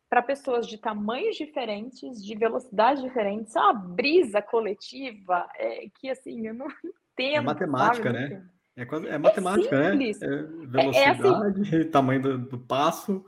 para pessoas de tamanhos diferentes, de velocidades diferentes. É uma brisa coletiva é, que, assim, eu não entendo. É matemática, sabe? né? É, quando, é matemática, é né? É velocidade, é, [LAUGHS] assim... tamanho do, do passo,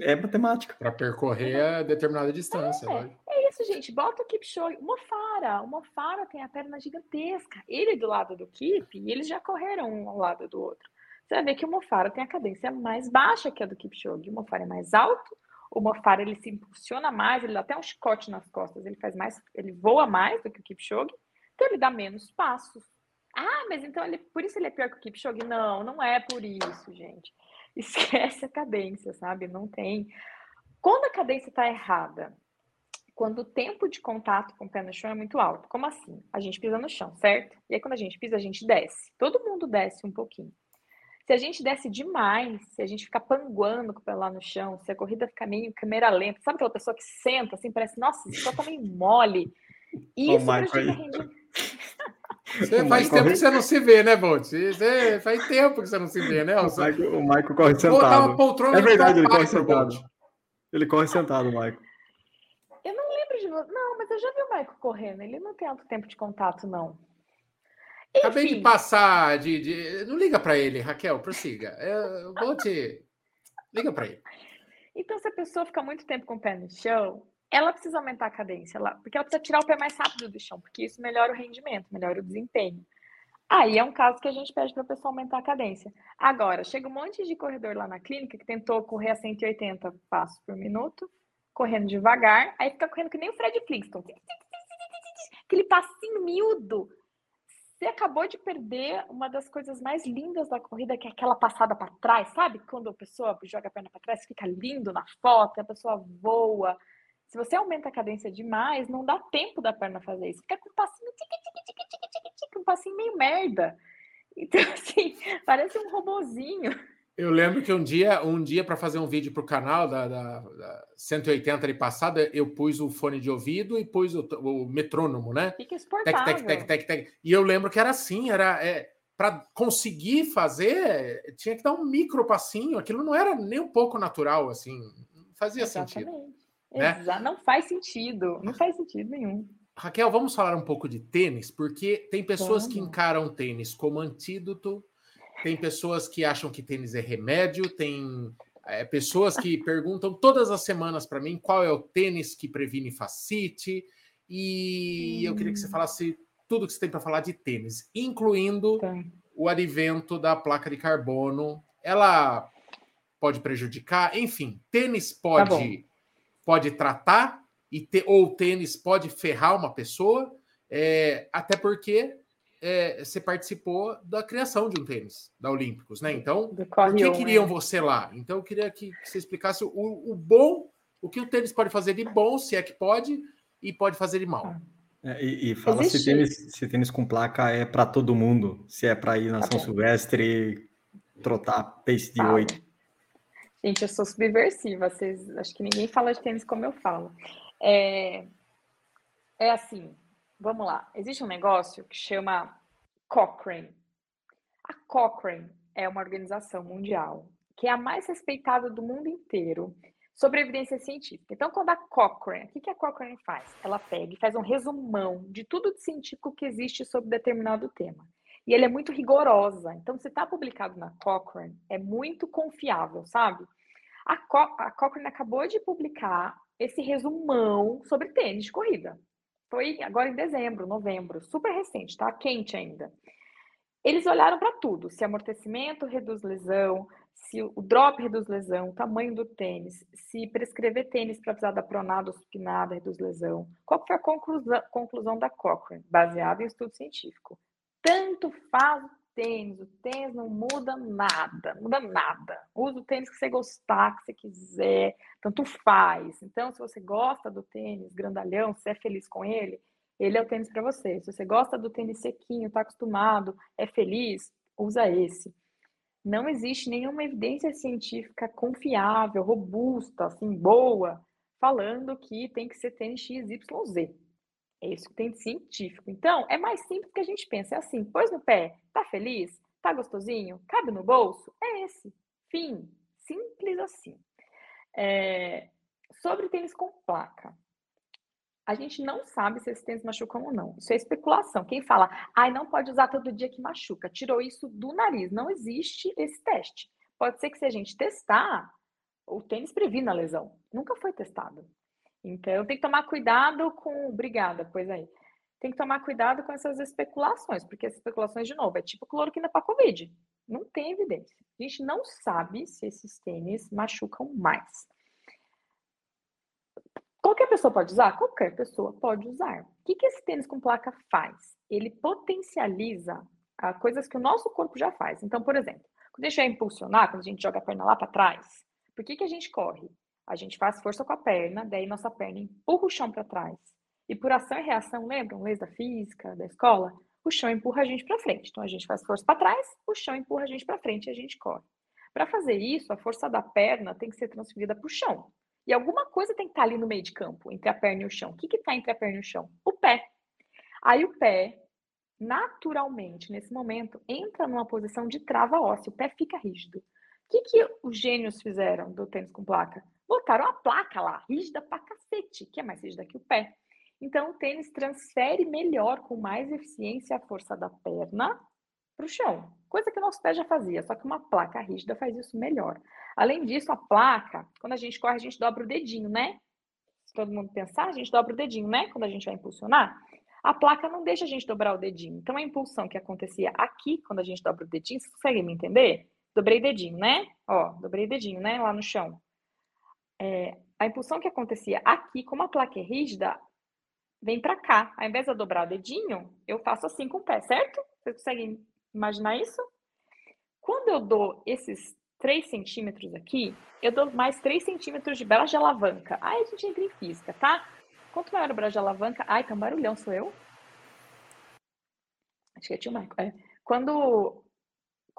é matemática. Para percorrer a determinada distância. É, é, isso, gente. Bota o Kipchoge. O Mofara. O Mofara tem a perna gigantesca. Ele do lado do Kip, e eles já correram um ao lado do outro. Você vai ver que o Mofara tem a cadência mais baixa que a do Kipchoge. O Mofara é mais alto. O Mofara ele se impulsiona mais, ele dá até um chicote nas costas, ele faz mais, ele voa mais do que o Kipchoge, então ele dá menos passos. Ah, mas então ele, por isso ele é pior que o Kipchoge? Não, não é por isso, gente. [LAUGHS] esquece a cadência, sabe? Não tem. Quando a cadência está errada, quando o tempo de contato com o pé no chão é muito alto, como assim? A gente pisa no chão, certo? E aí quando a gente pisa, a gente desce. Todo mundo desce um pouquinho. Se a gente desce demais, se a gente ficar panguando com o pé lá no chão, se a corrida ficar meio câmera lenta, sabe aquela pessoa que senta assim, parece, nossa, isso só tá meio mole. Isso prejudica rendimento. Você faz tempo corre... que você não se vê, né, Bolt? Você faz tempo que você não se vê, né? O Michael, o Michael corre sentado. poltrona é verdade, ele corre sentado. Ele corre sentado, Michael. Eu não lembro de você. Não, mas eu já vi o Michael correndo. Ele não tem alto tempo de contato, não. Enfim. Acabei de passar de. de... Não liga para ele, Raquel, prossiga. Eu vou te. Liga para ele. Então, se a pessoa fica muito tempo com o pé no chão, ela precisa aumentar a cadência, ela, porque ela precisa tirar o pé mais rápido do chão, porque isso melhora o rendimento, melhora o desempenho. Aí é um caso que a gente pede para a pessoa aumentar a cadência. Agora, chega um monte de corredor lá na clínica que tentou correr a 180 passos por minuto, correndo devagar, aí fica correndo que nem o Fred Flintstone. Aquele passinho miúdo. Você acabou de perder uma das coisas mais lindas da corrida, que é aquela passada para trás, sabe? Quando a pessoa joga a perna para trás, fica lindo na foto, a pessoa voa. Se você aumenta a cadência demais, não dá tempo da perna fazer isso. Fica com um passinho, tic, tic, tic, tic, tic, tic, um passinho meio merda. Então, [LAUGHS] assim, parece um robozinho. Eu lembro que um dia, um dia para fazer um vídeo para o canal da, da, da 180 ali passada, eu pus o fone de ouvido e pus o, o metrônomo, né? Fica exportável. Tec, tec, tec, tec, tec. E eu lembro que era assim, era é, para conseguir fazer, tinha que dar um micro passinho. Aquilo não era nem um pouco natural, assim, não fazia Exatamente. sentido. Né? Não faz sentido, não faz sentido nenhum. Raquel, vamos falar um pouco de tênis, porque tem pessoas que encaram tênis como antídoto tem pessoas que acham que tênis é remédio, tem é, pessoas que [LAUGHS] perguntam todas as semanas para mim qual é o tênis que previne facite, e hum. eu queria que você hum. falasse tudo que você tem para falar de tênis, incluindo tá. o advento da placa de carbono. Ela pode prejudicar, enfim, tênis tá pode tá pode tratar e te, ou tênis pode ferrar uma pessoa, é, até porque é, você participou da criação de um tênis da Olímpicos, né? Então, o que queriam é. você lá? Então, eu queria que, que você explicasse o, o, bom, o que o tênis pode fazer de bom, se é que pode, e pode fazer de mal. Tá. É, e, e, fala se tênis, se tênis com placa é para todo mundo, se é para ir na tá São bom. Silvestre trotar pace de oito. Gente, eu sou subversiva, vocês, acho que ninguém fala de tênis como eu falo. É, é assim, Vamos lá. Existe um negócio que chama Cochrane. A Cochrane é uma organização mundial que é a mais respeitada do mundo inteiro sobre evidência científica. Então, quando a Cochrane, o que a Cochrane faz? Ela pega e faz um resumão de tudo de científico que existe sobre determinado tema. E ele é muito rigorosa. Então, se está publicado na Cochrane, é muito confiável, sabe? A, Co a Cochrane acabou de publicar esse resumão sobre tênis de corrida. Foi agora em dezembro, novembro, super recente, tá? Quente ainda. Eles olharam para tudo: se amortecimento reduz lesão, se o drop reduz lesão, o tamanho do tênis, se prescrever tênis para precisar da pronada ou supinada reduz lesão. Qual foi a conclusão, conclusão da Cochrane, baseada em estudo científico? Tanto faz tênis, o tênis não muda nada, muda nada. Usa o tênis que você gostar, que você quiser, tanto faz. Então, se você gosta do tênis grandalhão, se é feliz com ele, ele é o tênis para você. Se você gosta do tênis sequinho, está acostumado, é feliz, usa esse. Não existe nenhuma evidência científica confiável, robusta, assim, boa, falando que tem que ser tênis XYZ. É isso que tem de científico. Então, é mais simples que a gente pensa. É assim, pôs no pé, tá feliz? Tá gostosinho? Cabe no bolso? É esse. Fim. Simples assim. É... Sobre tênis com placa. A gente não sabe se esse tênis machucam ou não. Isso é especulação. Quem fala, ai, não pode usar todo dia que machuca, tirou isso do nariz. Não existe esse teste. Pode ser que se a gente testar, o tênis previna a lesão. Nunca foi testado. Então, tem que tomar cuidado com. Obrigada, pois aí. Tem que tomar cuidado com essas especulações, porque as especulações, de novo, é tipo cloroquina para Covid. Não tem evidência. A gente não sabe se esses tênis machucam mais. Qualquer pessoa pode usar? Qualquer pessoa pode usar. O que, que esse tênis com placa faz? Ele potencializa a coisas que o nosso corpo já faz. Então, por exemplo, quando a gente vai impulsionar, quando a gente joga a perna lá para trás, por que, que a gente corre? A gente faz força com a perna, daí nossa perna empurra o chão para trás. E por ação e reação, lembram? Leis da física, da escola? O chão empurra a gente para frente. Então a gente faz força para trás, o chão empurra a gente para frente e a gente corre. Para fazer isso, a força da perna tem que ser transferida para o chão. E alguma coisa tem que estar tá ali no meio de campo, entre a perna e o chão. O que está entre a perna e o chão? O pé. Aí o pé, naturalmente, nesse momento, entra numa posição de trava óssea. O pé fica rígido. O que, que os gênios fizeram do tênis com placa? Botaram a placa lá, rígida pra cacete, que é mais rígida que o pé. Então, o tênis transfere melhor, com mais eficiência, a força da perna para o chão. Coisa que o nosso pé já fazia, só que uma placa rígida faz isso melhor. Além disso, a placa, quando a gente corre, a gente dobra o dedinho, né? Se todo mundo pensar, a gente dobra o dedinho, né? Quando a gente vai impulsionar. A placa não deixa a gente dobrar o dedinho. Então, a impulsão que acontecia aqui, quando a gente dobra o dedinho, vocês conseguem me entender? Dobrei o dedinho, né? Ó, dobrei o dedinho, né? Lá no chão é, a impulsão que acontecia aqui, como a placa é rígida, vem para cá. Ao invés de eu dobrar o dedinho, eu faço assim com o pé, certo? Vocês conseguem imaginar isso? Quando eu dou esses 3 centímetros aqui, eu dou mais 3 centímetros de braço de alavanca. Aí a gente entra em física, tá? Quanto maior o braço de alavanca... Ai, tá um barulhão, sou eu? Acho que é tio Marco. É. Quando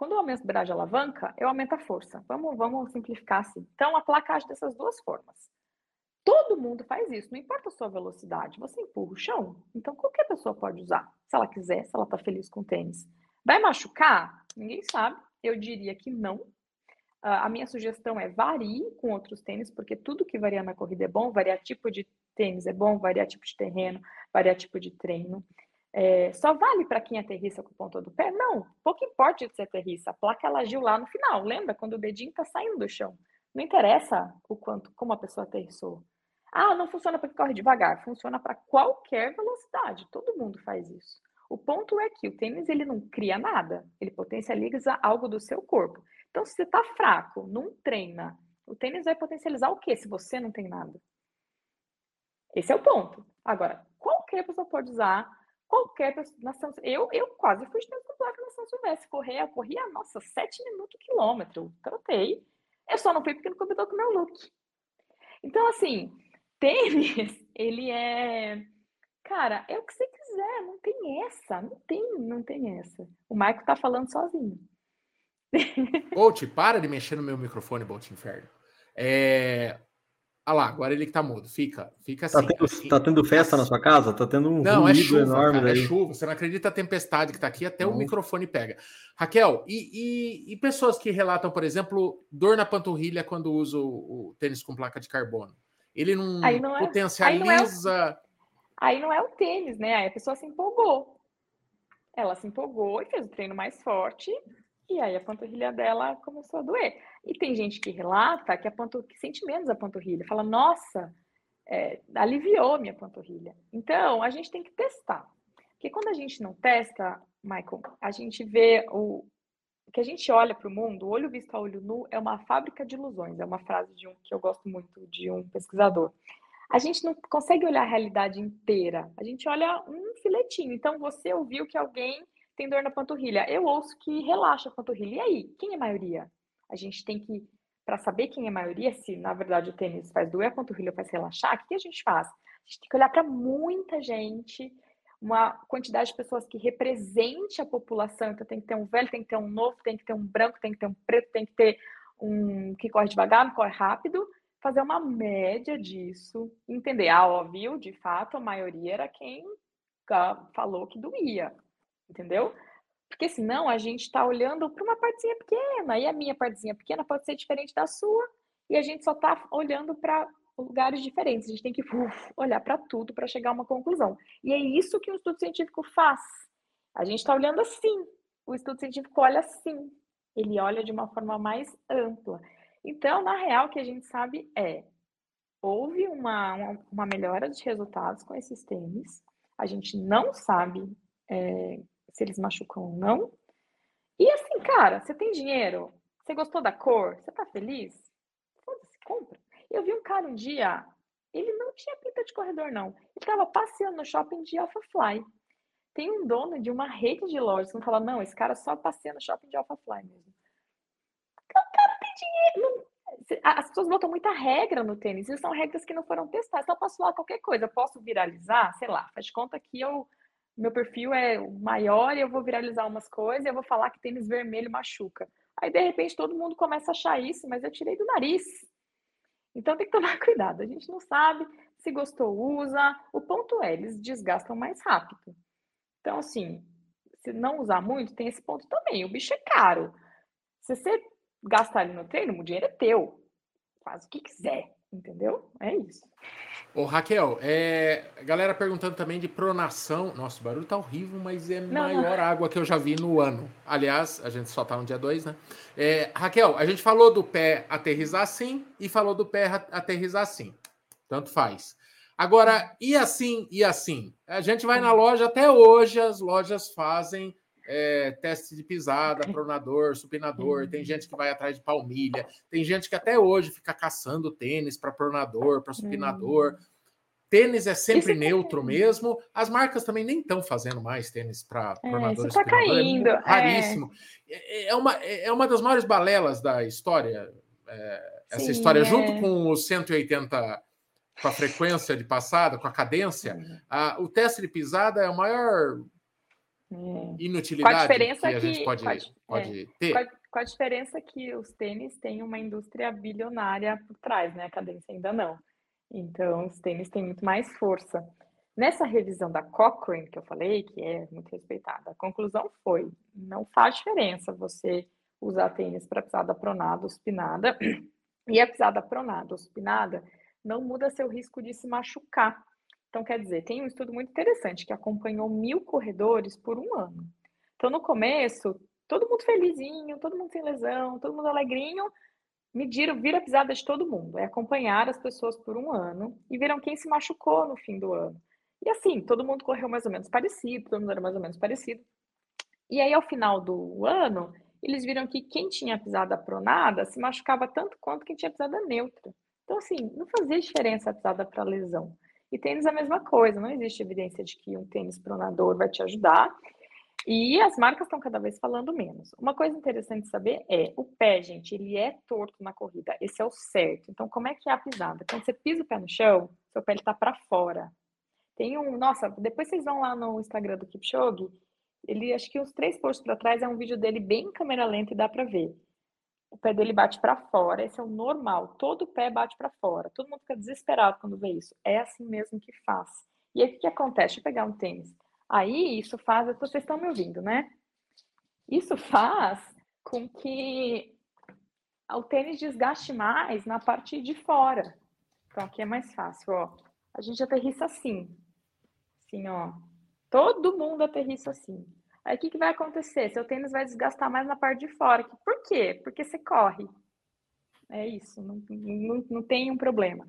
quando eu aumento braço de alavanca, eu aumento a força. Vamos, vamos simplificar assim. Então, a placa age dessas duas formas. Todo mundo faz isso, não importa a sua velocidade, você empurra o chão. Então, qualquer pessoa pode usar, se ela quiser, se ela está feliz com o tênis. Vai machucar? Ninguém sabe. Eu diria que não. a minha sugestão é varie com outros tênis, porque tudo que varia na corrida é bom. Variar tipo de tênis é bom, variar tipo de terreno, variar tipo de treino. É, só vale para quem aterrissa com a ponta do pé? Não, pouco importa você aterrissa, a placa ela agiu lá no final, lembra? Quando o dedinho está saindo do chão. Não interessa o quanto, como a pessoa aterrissou. Ah, não funciona para quem corre devagar, funciona para qualquer velocidade, todo mundo faz isso. O ponto é que o tênis ele não cria nada, ele potencializa algo do seu corpo. Então, se você está fraco, não treina, o tênis vai potencializar o quê se você não tem nada? Esse é o ponto. Agora, qualquer pessoa pode usar, qualquer pessoa. Na São, eu, eu quase fui de tênis com placa na São Silvestre. Correr, eu corria, nossa, sete minutos quilômetro. Trotei. Eu só não fui porque não combinou com o meu look. Então, assim, [LAUGHS] tênis, ele é. Cara, é o que você quiser, não tem essa, não tem, não tem essa. O Maico tá falando sozinho. [LAUGHS] Bolt, para de mexer no meu microfone, Bolt Inferno. É... Ah lá, agora ele que tá mudo. Fica, fica tá assim. Tá tendo, assim, tá tendo festa assim. na sua casa? Tá tendo um não, é chuva, enorme cara, É chuva. Você não acredita a tempestade que tá aqui, até não. o microfone pega. Raquel, e, e, e, pessoas que relatam, por exemplo, dor na panturrilha quando usa o, o tênis com placa de carbono? Ele não, não é, potencializa. Aí não, é o, aí não é o tênis, né? Aí a pessoa se empolgou. Ela se empolgou e fez o treino mais forte e aí a panturrilha dela começou a doer. E tem gente que relata que, a pantur... que sente menos a panturrilha, fala, nossa, é, aliviou minha panturrilha. Então, a gente tem que testar. Porque quando a gente não testa, Michael, a gente vê o que a gente olha para o mundo, olho visto a olho nu é uma fábrica de ilusões. É uma frase de um que eu gosto muito de um pesquisador. A gente não consegue olhar a realidade inteira. A gente olha um filetinho. Então, você ouviu que alguém tem dor na panturrilha. Eu ouço que relaxa a panturrilha. E aí, quem é maioria? A gente tem que, para saber quem é maioria, se na verdade o tênis faz doer a panturrilha ou faz relaxar, o que a gente faz? A gente tem que olhar para muita gente, uma quantidade de pessoas que represente a população. Então tem que ter um velho, tem que ter um novo, tem que ter um branco, tem que ter um preto, tem que ter um que corre devagar, um corre rápido. Fazer uma média disso, entender. Ah, ó, viu? De fato, a maioria era quem falou que doía entendeu? Porque senão a gente está olhando para uma partezinha pequena, e a minha partezinha pequena pode ser diferente da sua, e a gente só está olhando para lugares diferentes. A gente tem que [LAUGHS] uf, olhar para tudo para chegar a uma conclusão. E é isso que o estudo científico faz. A gente está olhando assim. O estudo científico olha assim. Ele olha de uma forma mais ampla. Então, na real, o que a gente sabe é houve uma, uma, uma melhora de resultados com esses tênis. A gente não sabe é, se eles machucam ou não. E assim, cara, você tem dinheiro? Você gostou da cor? Você tá feliz? Foda-se, compra. Eu vi um cara um dia, ele não tinha pinta de corredor, não. Ele tava passeando no shopping de Alpha Fly. Tem um dono de uma rede de lojas que fala, não, esse cara só passeia no shopping de Alpha Fly mesmo. O cara tem dinheiro. As pessoas botam muita regra no tênis, e são regras que não foram testadas. Então, eu posso falar qualquer coisa, posso viralizar, sei lá, faz conta que eu meu perfil é maior e eu vou viralizar umas coisas e eu vou falar que tênis vermelho machuca. Aí, de repente, todo mundo começa a achar isso, mas eu tirei do nariz. Então tem que tomar [LAUGHS] cuidado. A gente não sabe se gostou, usa. O ponto é, eles desgastam mais rápido. Então, assim, se não usar muito, tem esse ponto também. O bicho é caro. Se você gastar ali no treino, o dinheiro é teu. Faz o que quiser, entendeu? É isso. Ô, Raquel, é, galera perguntando também de pronação. Nossa, o barulho tá horrível, mas é a maior não. água que eu já vi no ano. Aliás, a gente só tá no dia 2, né? É, Raquel, a gente falou do pé aterrizar assim e falou do pé aterrizar assim. Tanto faz. Agora, e assim, e assim? A gente vai na loja, até hoje as lojas fazem é, teste de pisada, pronador, supinador, tem gente que vai atrás de palmilha, tem gente que até hoje fica caçando tênis para pronador, para supinador. Hum. Tênis é sempre Esse neutro é... mesmo. As marcas também nem estão fazendo mais tênis para é, pronador. Isso está caindo. É raríssimo. É. é. uma, é uma das maiores balelas da história. É, essa Sim, história, junto com os 180 com a frequência de passada, com a cadência, a, o teste de pisada é o maior é. Inutilidade com a diferença que a gente pode, pode, pode é. ter. Com a, com a, diferença que os tênis têm uma indústria bilionária por trás, né? A cadência ainda não. Então, os tênis têm muito mais força. Nessa revisão da Cochrane, que eu falei, que é muito respeitada, a conclusão foi: não faz diferença você usar tênis para pisada pronada ou supinada, [CLEARS THROAT] e a pisada pronada ou supinada não muda seu risco de se machucar. Então, quer dizer, tem um estudo muito interessante que acompanhou mil corredores por um ano. Então, no começo, todo mundo felizinho, todo mundo sem lesão, todo mundo alegrinho, mediram, viram a pisada de todo mundo, é acompanhar as pessoas por um ano e viram quem se machucou no fim do ano. E assim, todo mundo correu mais ou menos parecido, todo mundo era mais ou menos parecido. E aí, ao final do ano, eles viram que quem tinha pisada pronada se machucava tanto quanto quem tinha pisada neutra. Então, assim, não fazia diferença a pisada para lesão. E tênis é a mesma coisa, não existe evidência de que um tênis pronador vai te ajudar. E as marcas estão cada vez falando menos. Uma coisa interessante saber é o pé, gente, ele é torto na corrida. Esse é o certo. Então, como é que é a pisada? Quando você pisa o pé no chão, seu pé está para fora. Tem um, nossa, depois vocês vão lá no Instagram do Kipchoge, ele acho que uns três posts para trás é um vídeo dele bem em câmera lenta e dá para ver. O pé dele bate para fora, esse é o normal. Todo pé bate para fora. Todo mundo fica desesperado quando vê isso. É assim mesmo que faz. E aí o que, acontece? Deixa eu pegar um tênis. Aí isso faz, vocês estão me ouvindo, né? Isso faz com que o tênis desgaste mais na parte de fora. Então aqui é mais fácil, ó. A gente aterrissa assim. Assim, ó. Todo mundo aterrissa assim. Aí o que, que vai acontecer? Seu tênis vai desgastar mais na parte de fora. Por quê? Porque você corre. É isso, não, não, não tem um problema.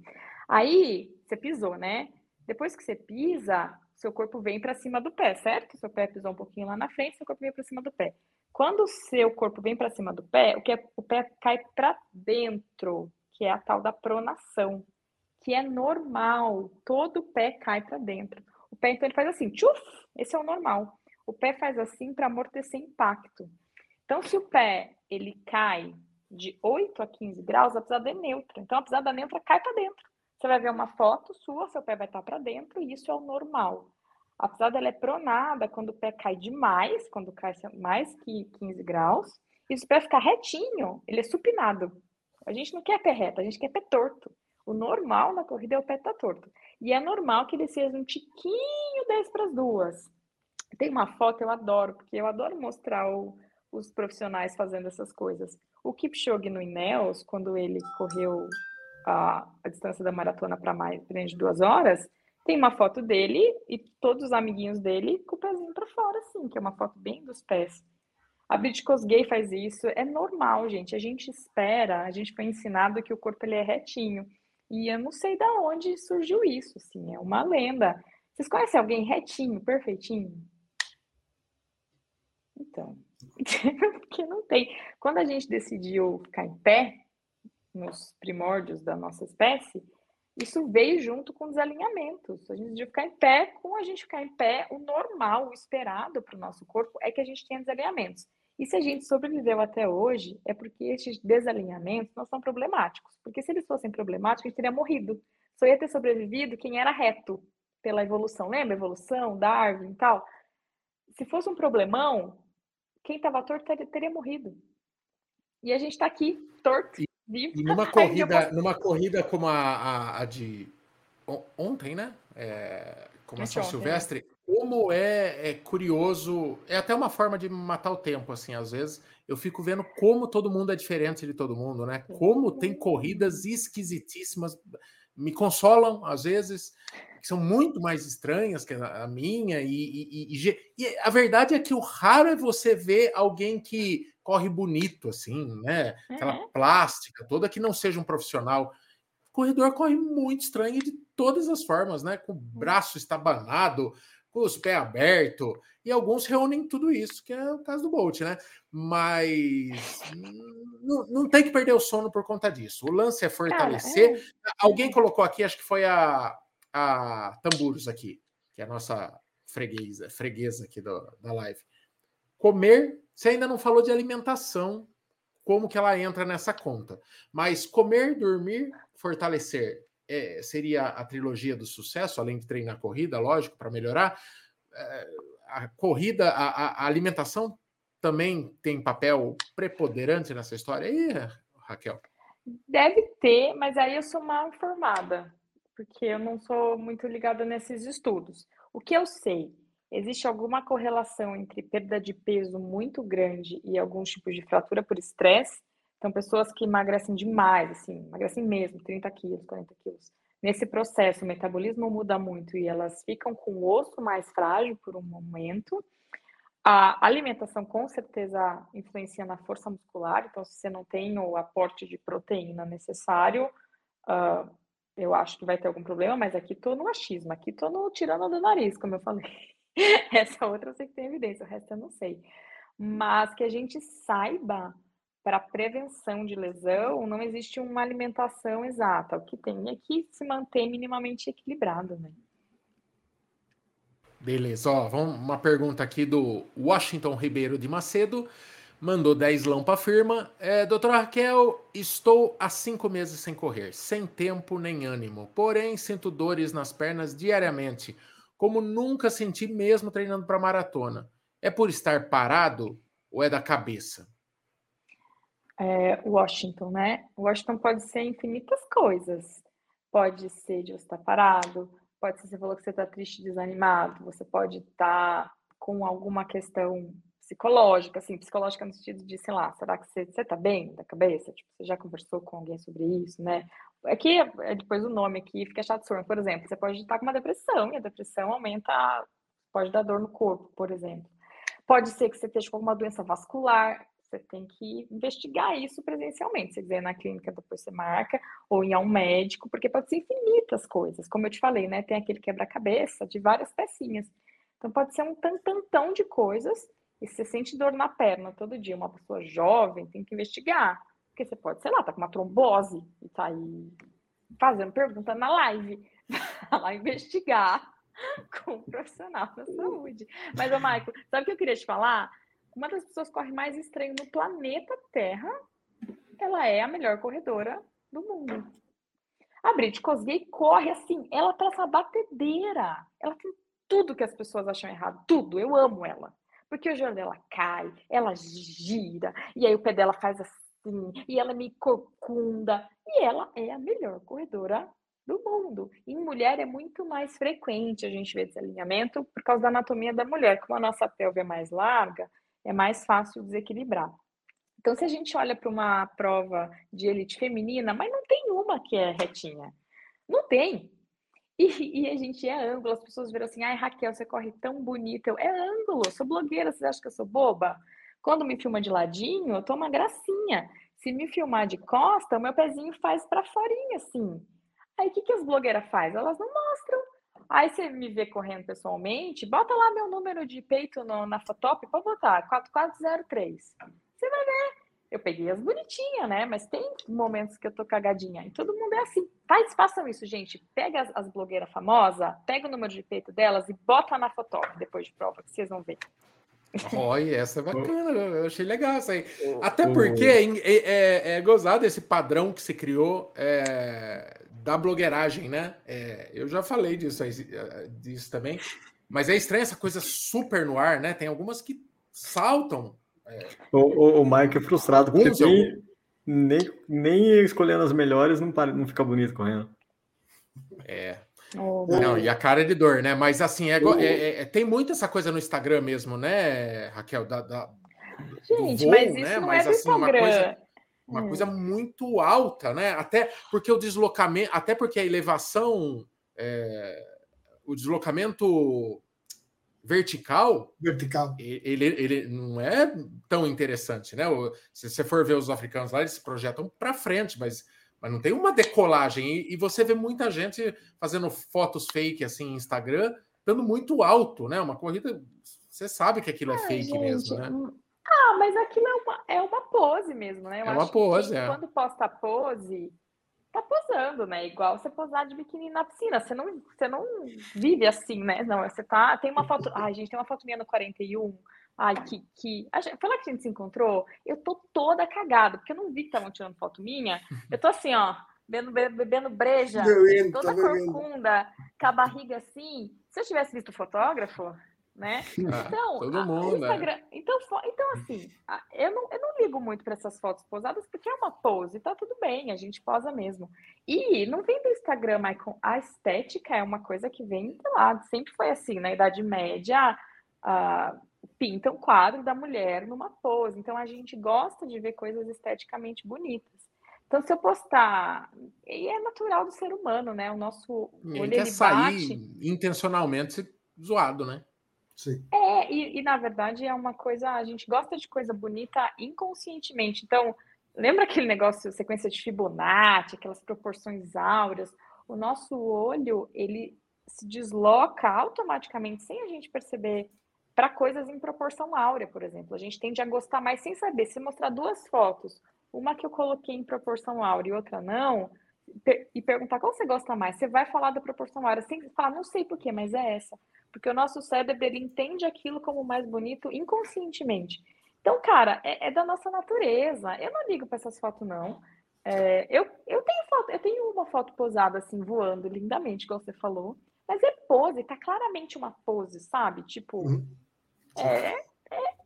Aí você pisou, né? Depois que você pisa, seu corpo vem para cima do pé, certo? Seu pé pisou um pouquinho lá na frente, seu corpo vem para cima do pé. Quando o seu corpo vem para cima do pé, o que é, o pé cai para dentro, que é a tal da pronação, que é normal. Todo pé cai para dentro. O pé então ele faz assim, tchuf, esse é o normal. O pé faz assim para amortecer impacto. Então, se o pé ele cai de 8 a 15 graus, a pisada é neutra. Então, a pisada neutra cai para dentro. Você vai ver uma foto sua, seu pé vai estar para dentro, e isso é o normal. Apesar dela é pronada quando o pé cai demais, quando cai mais que 15 graus, e se o pé ficar retinho, ele é supinado. A gente não quer pé reto, a gente quer pé torto. O normal na corrida é o pé estar tá torto. E é normal que ele seja um tiquinho 10 para as duas. Tem uma foto, eu adoro, porque eu adoro mostrar o, os profissionais fazendo essas coisas. O Kipchoge no Ineos, quando ele correu a, a distância da maratona para mais de duas horas, tem uma foto dele e todos os amiguinhos dele com o pezinho para fora, assim, que é uma foto bem dos pés. A Brit Kosgei faz isso, é normal, gente. A gente espera, a gente foi ensinado que o corpo ele é retinho. E eu não sei da onde surgiu isso, assim, é uma lenda. Vocês conhecem alguém retinho, perfeitinho? Então, [LAUGHS] porque não tem. Quando a gente decidiu ficar em pé, nos primórdios da nossa espécie, isso veio junto com desalinhamentos. A gente decidiu ficar em pé, com a gente ficar em pé, o normal, o esperado para o nosso corpo é que a gente tenha desalinhamentos. E se a gente sobreviveu até hoje, é porque esses desalinhamentos não são problemáticos. Porque se eles fossem problemáticos, a gente teria morrido. Só ia ter sobrevivido quem era reto pela evolução. Lembra? Evolução, Darwin e tal. Se fosse um problemão, quem estava torto teria, teria, morrido. E a gente está aqui, torto. E, e numa [LAUGHS] corrida, posso... numa corrida como a, a, a de ontem, né? É, como a São Silvestre, como é, é, curioso, é até uma forma de matar o tempo, assim, às vezes. Eu fico vendo como todo mundo é diferente de todo mundo, né? Como tem corridas esquisitíssimas, me consolam às vezes, que são muito mais estranhas que a minha, e, e, e, e a verdade é que o raro é você ver alguém que corre bonito, assim, né? Aquela uhum. plástica toda que não seja um profissional. O corredor corre muito estranho de todas as formas, né? Com o uhum. braço estabanado, com os pés abertos, e alguns reúnem tudo isso, que é o caso do Bolt, né? Mas não, não tem que perder o sono por conta disso. O lance é fortalecer. Cara, é. Alguém colocou aqui, acho que foi a, a Tamburos aqui, que é a nossa freguesa, freguesa aqui do, da live. Comer, você ainda não falou de alimentação, como que ela entra nessa conta. Mas comer, dormir, fortalecer é, seria a trilogia do sucesso, além de treinar corrida, lógico, para melhorar. É, a corrida, a, a, alimentação também tem papel preponderante nessa história aí, Raquel? Deve ter, mas aí eu sou mal informada, porque eu não sou muito ligada nesses estudos. O que eu sei Existe alguma correlação entre perda de peso muito grande e alguns tipos de fratura por estresse? Então, pessoas que emagrecem demais, assim, emagrecem mesmo, 30 quilos, 40 quilos, nesse processo o metabolismo muda muito e elas ficam com o osso mais frágil por um momento. A alimentação com certeza influencia na força muscular, então se você não tem o aporte de proteína necessário, uh, eu acho que vai ter algum problema, mas aqui tô no achismo, aqui tô no tirando do nariz, como eu falei. [LAUGHS] Essa outra eu sei que tem evidência, o resto eu não sei. Mas que a gente saiba para prevenção de lesão, não existe uma alimentação exata. O que tem é que se manter minimamente equilibrado, né? Beleza, ó, vamos, uma pergunta aqui do Washington Ribeiro de Macedo. Mandou 10 lão para a firma. É, doutora Raquel, estou há cinco meses sem correr, sem tempo nem ânimo. Porém, sinto dores nas pernas diariamente, como nunca senti mesmo treinando para maratona. É por estar parado ou é da cabeça? É, Washington, né? Washington pode ser infinitas coisas. Pode ser de você estar parado, pode ser você falou que você está triste, desanimado, você pode estar com alguma questão psicológica, assim, psicológica no sentido de, sei lá, será que você, você tá bem da cabeça? Tipo, você já conversou com alguém sobre isso, né? Aqui, é depois o nome aqui fica chato, por exemplo, você pode estar com uma depressão, e a depressão aumenta, pode dar dor no corpo, por exemplo. Pode ser que você esteja com alguma doença vascular, você tem que investigar isso presencialmente. Se quiser na clínica, depois você marca, ou ir a um médico, porque pode ser infinitas coisas. Como eu te falei, né? Tem aquele quebra-cabeça de várias pecinhas. Então pode ser um tantantão de coisas. E se você sente dor na perna todo dia, uma pessoa jovem, tem que investigar. Porque você pode, sei lá, tá com uma trombose e tá aí fazendo pergunta na live. [LAUGHS] lá investigar [LAUGHS] com um profissional da saúde. Mas, ô, Maico, sabe o que eu queria te falar? uma das pessoas que corre mais estranho no planeta Terra, ela é a melhor corredora do mundo. A Brit Kosgei corre assim, ela tá essa batedeira. Ela tem tudo que as pessoas acham errado, tudo. Eu amo ela. Porque o joelho dela cai, ela gira, e aí o pé dela faz assim, e ela me corcunda. E ela é a melhor corredora do mundo. Em mulher é muito mais frequente a gente ver desalinhamento por causa da anatomia da mulher. Como a nossa pelve é mais larga, é mais fácil desequilibrar. Então, se a gente olha para uma prova de elite feminina, mas não tem uma que é retinha. Não tem. E, e a gente é ângulo, as pessoas viram assim, ai, Raquel, você corre tão bonita. Eu, é ângulo, sou blogueira, vocês acham que eu sou boba? Quando me filma de ladinho, eu tô uma gracinha. Se me filmar de costa, o meu pezinho faz para forinha, assim. Aí, o que, que as blogueiras fazem? Elas não mostram. Aí você me vê correndo pessoalmente, bota lá meu número de peito no, na Fotop, pode botar, 4403. Você vai ver. Eu peguei as bonitinhas, né? Mas tem momentos que eu tô cagadinha. E todo mundo é assim. Faz, façam isso, gente. Pega as, as blogueiras famosas, pega o número de peito delas e bota na Fotop depois de prova, que vocês vão ver. Olha, essa é bacana, eu achei legal isso aí. Até porque é, é, é, gozado esse padrão que se criou é, da blogueiragem, né? É, eu já falei disso, disso também, mas é estranho essa coisa super no ar, né? Tem algumas que saltam. É... O, o, o Mike é frustrado, porque tem, nem, nem escolhendo as melhores não, para, não fica bonito correndo. É. Oh, não, e a cara é de dor, né? Mas assim, é, é, é, é, tem muito essa coisa no Instagram mesmo, né, Raquel? Da, da Gente, voo, mas isso né? não mas, é do assim, Instagram. Uma coisa uma hum. coisa muito alta, né? Até porque o deslocamento, até porque a elevação, é, o deslocamento vertical, vertical, ele, ele não é tão interessante, né? Se você for ver os africanos lá, eles se projetam para frente, mas, mas não tem uma decolagem. E, e, você vê muita gente fazendo fotos fake assim Instagram, dando muito alto, né? Uma corrida, você sabe que aquilo é fake gente, mesmo, né? Ah, mas aquilo é uma, é uma pose mesmo, né? Eu é uma pose, é. Quando posta pose, tá posando, né? Igual você posar de biquíni na piscina. Você não, você não vive assim, né? Não, você tá. Tem uma foto. [LAUGHS] Ai, gente, tem uma foto minha no 41. Ai, que. que... Foi lá que a gente se encontrou. Eu tô toda cagada, porque eu não vi que estavam tirando foto minha. Eu tô assim, ó, bebendo, bebendo breja, toda corcunda, com a barriga assim. Se eu tivesse visto o fotógrafo, né? Ah, então, todo mundo, né? Instagram, é. então, então, assim, eu não, eu não ligo muito para essas fotos posadas porque é uma pose, tá tudo bem, a gente posa mesmo. E não vem do Instagram, Michael, a estética é uma coisa que vem de lá, sempre foi assim, na Idade Média, uh, pinta um quadro da mulher numa pose, então a gente gosta de ver coisas esteticamente bonitas. Então, se eu postar, e é natural do ser humano, né? O nosso olho quer sair bate. intencionalmente zoado, né? Sim. É, e, e, na verdade é uma coisa, a gente gosta de coisa bonita inconscientemente. Então, lembra aquele negócio, sequência de Fibonacci, aquelas proporções áureas? O nosso olho, ele se desloca automaticamente, sem a gente perceber, para coisas em proporção áurea, por exemplo. A gente tende a gostar mais sem saber. Se mostrar duas fotos, uma que eu coloquei em proporção áurea e outra não, e perguntar qual você gosta mais, você vai falar da proporção áurea, sem falar, não sei porquê, mas é essa. Porque o nosso cérebro, ele entende aquilo como mais bonito inconscientemente. Então, cara, é, é da nossa natureza. Eu não ligo para essas fotos, não. É, eu, eu tenho foto, eu tenho uma foto posada assim, voando lindamente, como você falou, mas é pose, tá claramente uma pose, sabe? Tipo, uhum. é,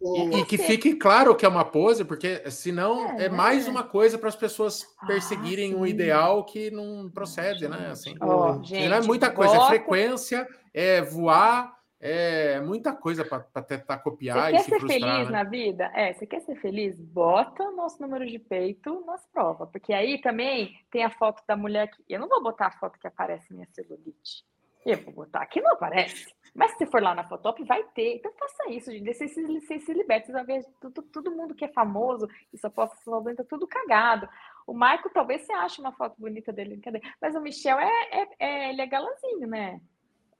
e, e, que fique claro que é uma pose, porque senão é, é mais é. uma coisa para as pessoas ah, perseguirem ah, um ideal que não procede, né? Assim, oh, gente, não é muita coisa, é bota... é frequência, é voar, é muita coisa para tentar copiar você e se quer ser feliz né? na vida? É, você quer ser feliz? Bota o nosso número de peito nas provas, porque aí também tem a foto da mulher que eu não vou botar a foto que aparece minha celulite. Eu vou botar aqui não aparece. Mas se for lá na Fotop, vai ter. Então faça isso, gente. Você se, você se liberta. Vocês vão ver tudo, todo mundo que é famoso e só posta tá tudo cagado. O Marco, talvez você ache uma foto bonita dele. Mas o Michel é, é, é ele é galãzinho, né?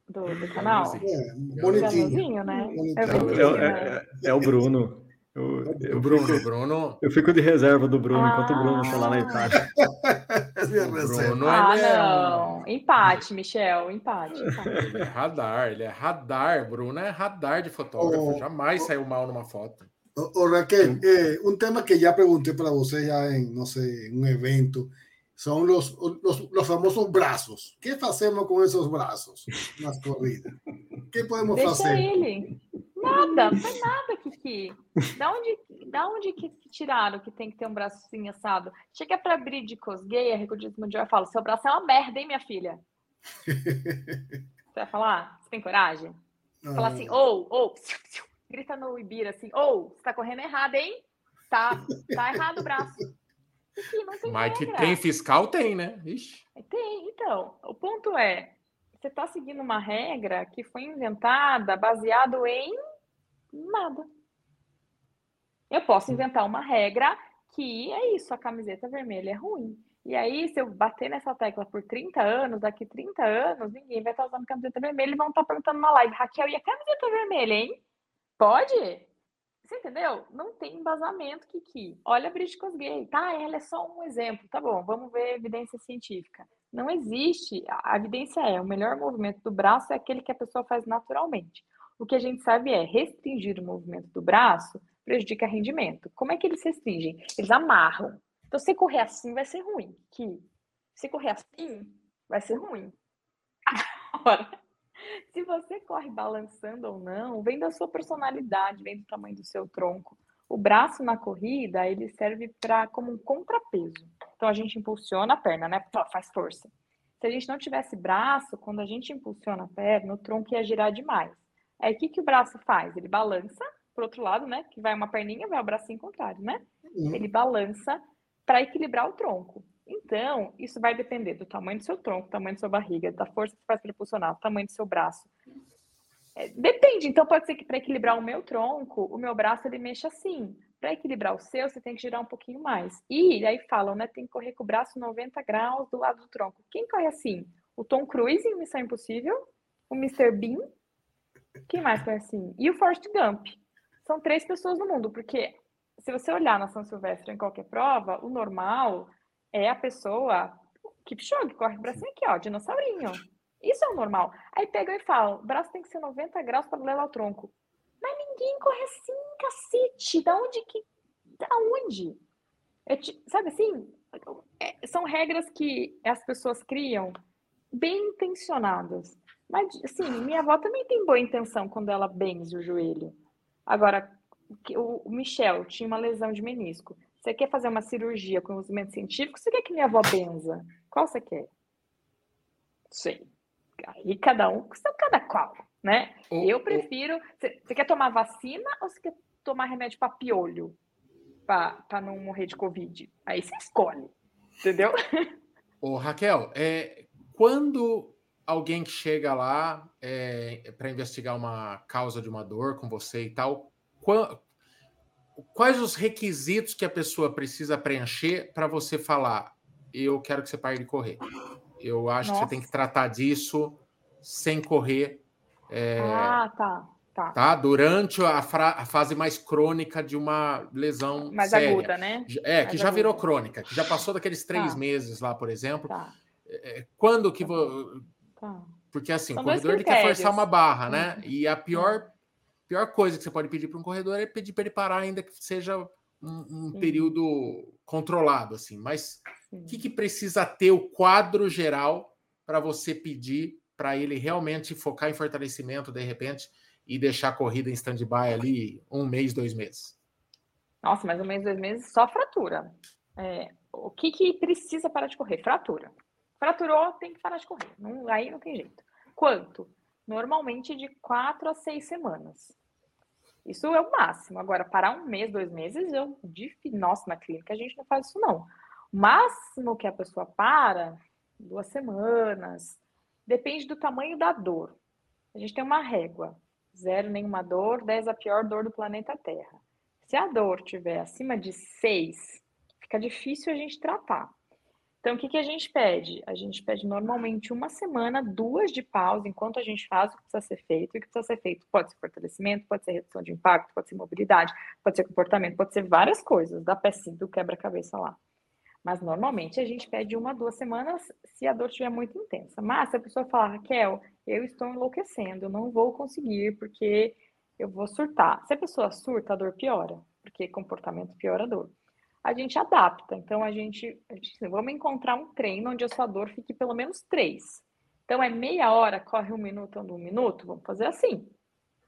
Do, do canal. É, bonitinho. né? É, é, né? é, o Bruno. Eu, eu, Bruno, fico, Bruno. Eu fico de reserva do Bruno, ah, enquanto o Bruno está lá na Itália. [LAUGHS] Bruno, ah, é não. Empate, Michel, empate, empate. Ele é radar, ele é radar. Bruno é radar de fotógrafo. Oh, Jamais oh, saiu mal numa foto. Oh, oh Raquel, eh, um tema que já perguntei para você já em, não sei, um evento, são os, os, os famosos braços. O que fazemos com esses braços nas corridas? O que podemos Deixa fazer? ele. Nada, não foi nada, Kiki. Da onde, da onde que tiraram que tem que ter um braço assim assado? Chega para abrir de cosgueia, recordismo mundial, e fala: seu braço é uma merda, hein, minha filha? [LAUGHS] Você vai falar? Você tem coragem? Fala assim, ou, ou, [LAUGHS] grita no Ibira assim, ou, você tá correndo errado, hein? Tá, tá errado o braço. Kiki, não tem Mas regra. que tem fiscal, tem, né? Ixi. Tem, então. O ponto é, você está seguindo uma regra que foi inventada baseado em nada. Eu posso inventar uma regra que é isso, a camiseta vermelha é ruim. E aí, se eu bater nessa tecla por 30 anos, daqui 30 anos, ninguém vai estar usando camiseta vermelha e vão estar perguntando na live, Raquel, e a camiseta vermelha, hein? Pode? Você entendeu? Não tem embasamento, Kiki. Olha a Britcos Gay, tá? Ela é só um exemplo. Tá bom, vamos ver evidência científica. Não existe. A evidência é o melhor movimento do braço é aquele que a pessoa faz naturalmente. O que a gente sabe é restringir o movimento do braço prejudica rendimento. Como é que eles restringem? Eles amarram. Então, se correr assim, vai ser ruim. Que se correr assim, vai ser ruim. Agora, [LAUGHS] se você corre balançando ou não, vem da sua personalidade, vem do tamanho do seu tronco. O braço na corrida, ele serve para como um contrapeso. Então a gente impulsiona a perna, né? Faz força. Se a gente não tivesse braço, quando a gente impulsiona a perna, o tronco ia girar demais. Aí o que, que o braço faz? Ele balança para outro lado, né? Que vai uma perninha, vai o bracinho contrário, né? Uhum. Ele balança para equilibrar o tronco. Então, isso vai depender do tamanho do seu tronco, do tamanho da sua barriga, da força que faz para impulsionar, do tamanho do seu braço. É, depende. Então, pode ser que para equilibrar o meu tronco, o meu braço ele mexa assim. Para equilibrar o seu, você tem que girar um pouquinho mais. E aí falam, né? Tem que correr com o braço 90 graus do lado do tronco. Quem corre assim? O Tom Cruise em Missão Impossível, o Mr. Bean, quem mais corre assim? E o Forrest Gump. São três pessoas no mundo, porque se você olhar na São Silvestre em qualquer prova, o normal é a pessoa Kipchoge, corre o bracinho aqui, ó, dinossaurinho. Isso é o normal. Aí pega e fala, o braço tem que ser 90 graus para levar o tronco. Mas ninguém corre assim, cacete. Da onde que... Da onde? É, sabe assim? É, são regras que as pessoas criam bem intencionadas. Mas, assim, minha avó também tem boa intenção quando ela benze o joelho. Agora, o Michel tinha uma lesão de menisco. Você quer fazer uma cirurgia com conhecimento científico? Você quer que minha avó benza? Qual você quer? Sei. Aí cada um, cada qual, né? Oh, eu prefiro. Você, você quer tomar vacina ou você quer tomar remédio para piolho? Para não morrer de Covid? Aí você escolhe. Entendeu? Ô, Raquel, é, quando alguém que chega lá é, para investigar uma causa de uma dor com você e tal, qual, quais os requisitos que a pessoa precisa preencher para você falar, eu quero que você pare de correr? Eu acho Nossa. que você tem que tratar disso sem correr. É, ah, tá. Tá. tá? Durante a, a, fase mais crônica de uma lesão mais séria. aguda, né? É, mais que já aguda. virou crônica, que já passou daqueles três tá. meses lá, por exemplo. Tá. É, é quando que. Tá. Porque assim, São o corredor ele quer forçar uma barra, né? Uhum. E a pior, pior coisa que você pode pedir para um corredor é pedir para ele parar, ainda que seja um, um período controlado, assim. Mas o que, que precisa ter o quadro geral para você pedir para ele realmente focar em fortalecimento, de repente? e deixar a corrida em stand-by ali um mês, dois meses? Nossa, mas um mês, dois meses, só fratura. É, o que, que precisa parar de correr? Fratura. Fraturou, tem que parar de correr. Não, aí não tem jeito. Quanto? Normalmente de quatro a seis semanas. Isso é o máximo. Agora, parar um mês, dois meses, eu. Nossa, na clínica a gente não faz isso, não. O máximo que a pessoa para, duas semanas. Depende do tamanho da dor. A gente tem uma régua zero nenhuma dor, 10 a pior dor do planeta Terra. Se a dor tiver acima de 6, fica difícil a gente tratar. Então, o que, que a gente pede? A gente pede normalmente uma semana, duas de pausa, enquanto a gente faz o que precisa ser feito. E o que precisa ser feito pode ser fortalecimento, pode ser redução de impacto, pode ser mobilidade, pode ser comportamento, pode ser várias coisas da pecinha do quebra-cabeça lá. Mas normalmente a gente pede uma, duas semanas se a dor estiver muito intensa. Mas se a pessoa falar, Raquel, eu estou enlouquecendo, eu não vou conseguir porque eu vou surtar. Se a pessoa surta, a dor piora, porque comportamento piora a dor. A gente adapta, então a gente, a gente vamos encontrar um treino onde a sua dor fique pelo menos três. Então é meia hora, corre um minuto, anda um minuto, vamos fazer assim.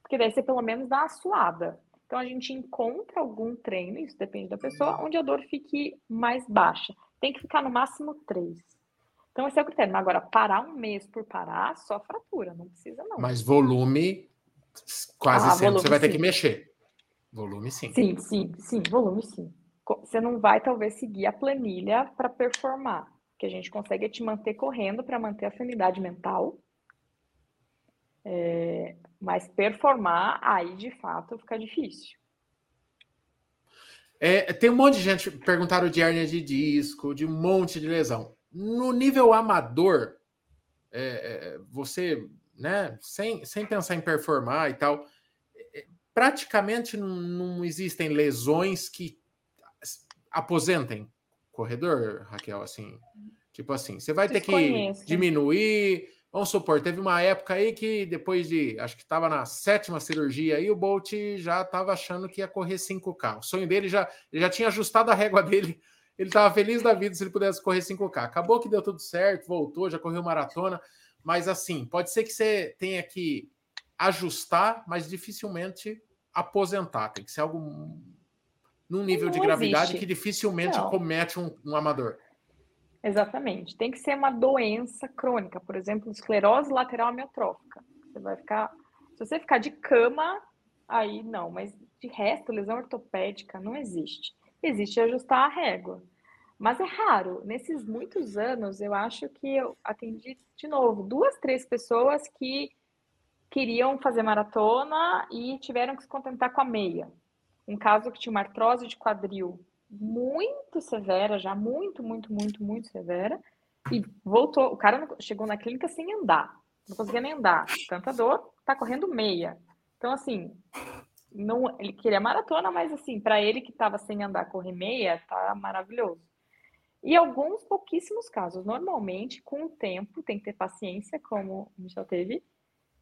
Porque daí você pelo menos dá uma suada. Então a gente encontra algum treino, isso depende da pessoa, onde a dor fique mais baixa. Tem que ficar no máximo três. Então, esse é o critério. Mas agora, parar um mês por parar, só fratura, não precisa, não. Mas volume, quase ah, sempre volume, você vai sim. ter que mexer. Volume, sim. Sim, sim, sim, volume, sim. Você não vai, talvez, seguir a planilha para performar. Que a gente consegue te manter correndo para manter a sanidade mental. É, mas performar, aí de fato fica difícil. É, tem um monte de gente perguntaram de hernia de disco, de um monte de lesão no nível amador, é, é, você, né, sem, sem pensar em performar e tal, é, praticamente não, não existem lesões que aposentem corredor, Raquel, assim. Tipo assim, você vai ter que diminuir. Vamos supor, teve uma época aí que depois de, acho que estava na sétima cirurgia aí, o Bolt já estava achando que ia correr 5K. O sonho dele já, ele já tinha ajustado a régua dele ele estava feliz da vida se ele pudesse correr 5K. Acabou que deu tudo certo, voltou, já correu maratona. Mas assim, pode ser que você tenha que ajustar, mas dificilmente aposentar. Tem que ser algo num nível não de gravidade existe. que dificilmente não. comete um, um amador. Exatamente. Tem que ser uma doença crônica, por exemplo, esclerose lateral amiotrófica. Você vai ficar. Se você ficar de cama, aí não, mas de resto, lesão ortopédica não existe existe ajustar a régua. Mas é raro. Nesses muitos anos, eu acho que eu atendi, de novo, duas, três pessoas que queriam fazer maratona e tiveram que se contentar com a meia. Um caso que tinha uma artrose de quadril muito severa, já muito, muito, muito, muito severa, e voltou. O cara chegou na clínica sem andar, não conseguia nem andar. Tanta dor, tá correndo meia. Então, assim, não, ele queria maratona, mas assim, para ele que estava sem andar correr meia, tá maravilhoso. E alguns pouquíssimos casos, normalmente, com o tempo, tem que ter paciência, como o Michel teve,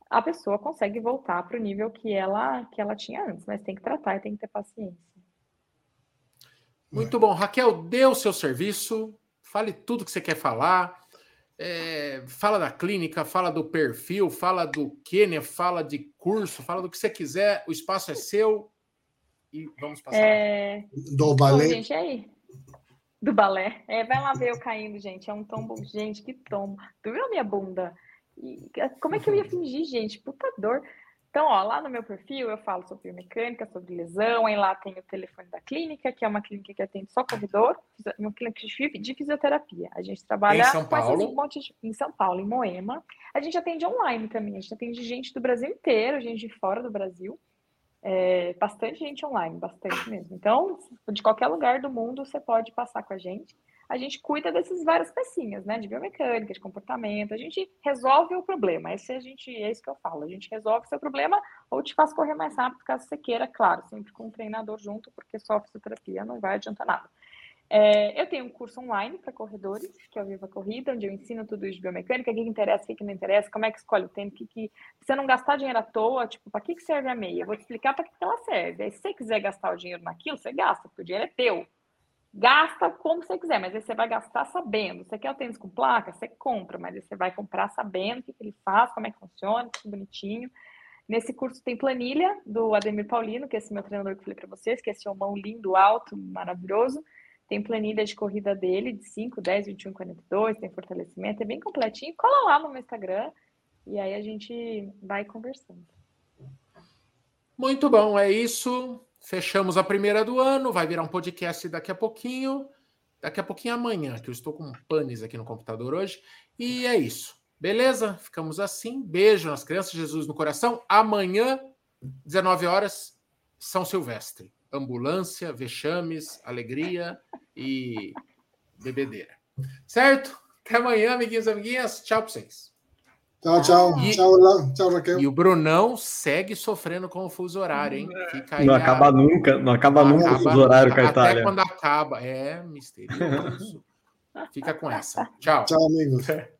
a pessoa consegue voltar para o nível que ela, que ela tinha antes, mas tem que tratar e tem que ter paciência. Muito bom. Raquel, dê o seu serviço, fale tudo que você quer falar. É, fala da clínica, fala do perfil, fala do Quênia, fala de curso, fala do que você quiser. O espaço é seu e vamos passar. É... Do balé. Bom, gente, aí. Do balé. É, vai lá ver eu caindo, gente. É um tombo. Gente, que tombo. Doeu a minha bunda. E, como é que eu ia fingir, gente? Puta dor. Então, ó, lá no meu perfil eu falo sobre biomecânica, sobre lesão, aí lá tem o telefone da clínica, que é uma clínica que atende só corredor, uma clínica de fisioterapia. A gente trabalha em São Paulo, um de, em São Paulo, em Moema. A gente atende online também, a gente atende gente do Brasil inteiro, gente de fora do Brasil. É, bastante gente online, bastante mesmo. Então, de qualquer lugar do mundo você pode passar com a gente a gente cuida dessas várias pecinhas, né? De biomecânica, de comportamento, a gente resolve o problema. Esse a gente, é isso que eu falo, a gente resolve o seu problema ou te faz correr mais rápido caso você queira, claro, sempre com um treinador junto, porque só fisioterapia não vai adiantar nada. É, eu tenho um curso online para corredores, que é o Viva Corrida, onde eu ensino tudo isso de biomecânica, o que, interessa, o que, não interessa, como é que escolhe o tempo, que, que você não gastar dinheiro à toa, tipo, para que, que serve a meia? Eu vou te explicar para que, que ela serve. Aí, se você quiser gastar o dinheiro naquilo, você gasta, porque o dinheiro é teu. Gasta como você quiser, mas aí você vai gastar sabendo. Você quer o tênis com placa? Você compra, mas aí você vai comprar sabendo o que, ele faz, como é que funciona, que bonitinho. Nesse curso tem planilha do Ademir Paulino, que é esse meu treinador que eu falei para vocês, que é esse homão lindo, alto, maravilhoso. Tem planilha de corrida dele, de 5, 10, 21, 42, tem fortalecimento, é bem completinho. Cola lá no meu Instagram e aí a gente vai conversando. Muito bom, é isso. Fechamos a primeira do ano, vai virar um podcast daqui a pouquinho. Daqui a pouquinho amanhã, que eu estou com panes aqui no computador hoje. E é isso. Beleza? Ficamos assim. Beijo nas crianças, Jesus no coração. Amanhã, 19 horas, São Silvestre. Ambulância, vexames, alegria e bebedeira. Certo? Até amanhã, amiguinhos e amiguinhas. Tchau para vocês. Tchau, tchau. E, tchau, tchau, Raquel. E o Brunão segue sofrendo com o fuso horário, hein? Fica não acaba a... nunca, não acaba não nunca acaba, o fuso horário com a Itália. Até quando acaba. É misterioso. [LAUGHS] Fica com essa. Tchau. Tchau, amigos. [LAUGHS]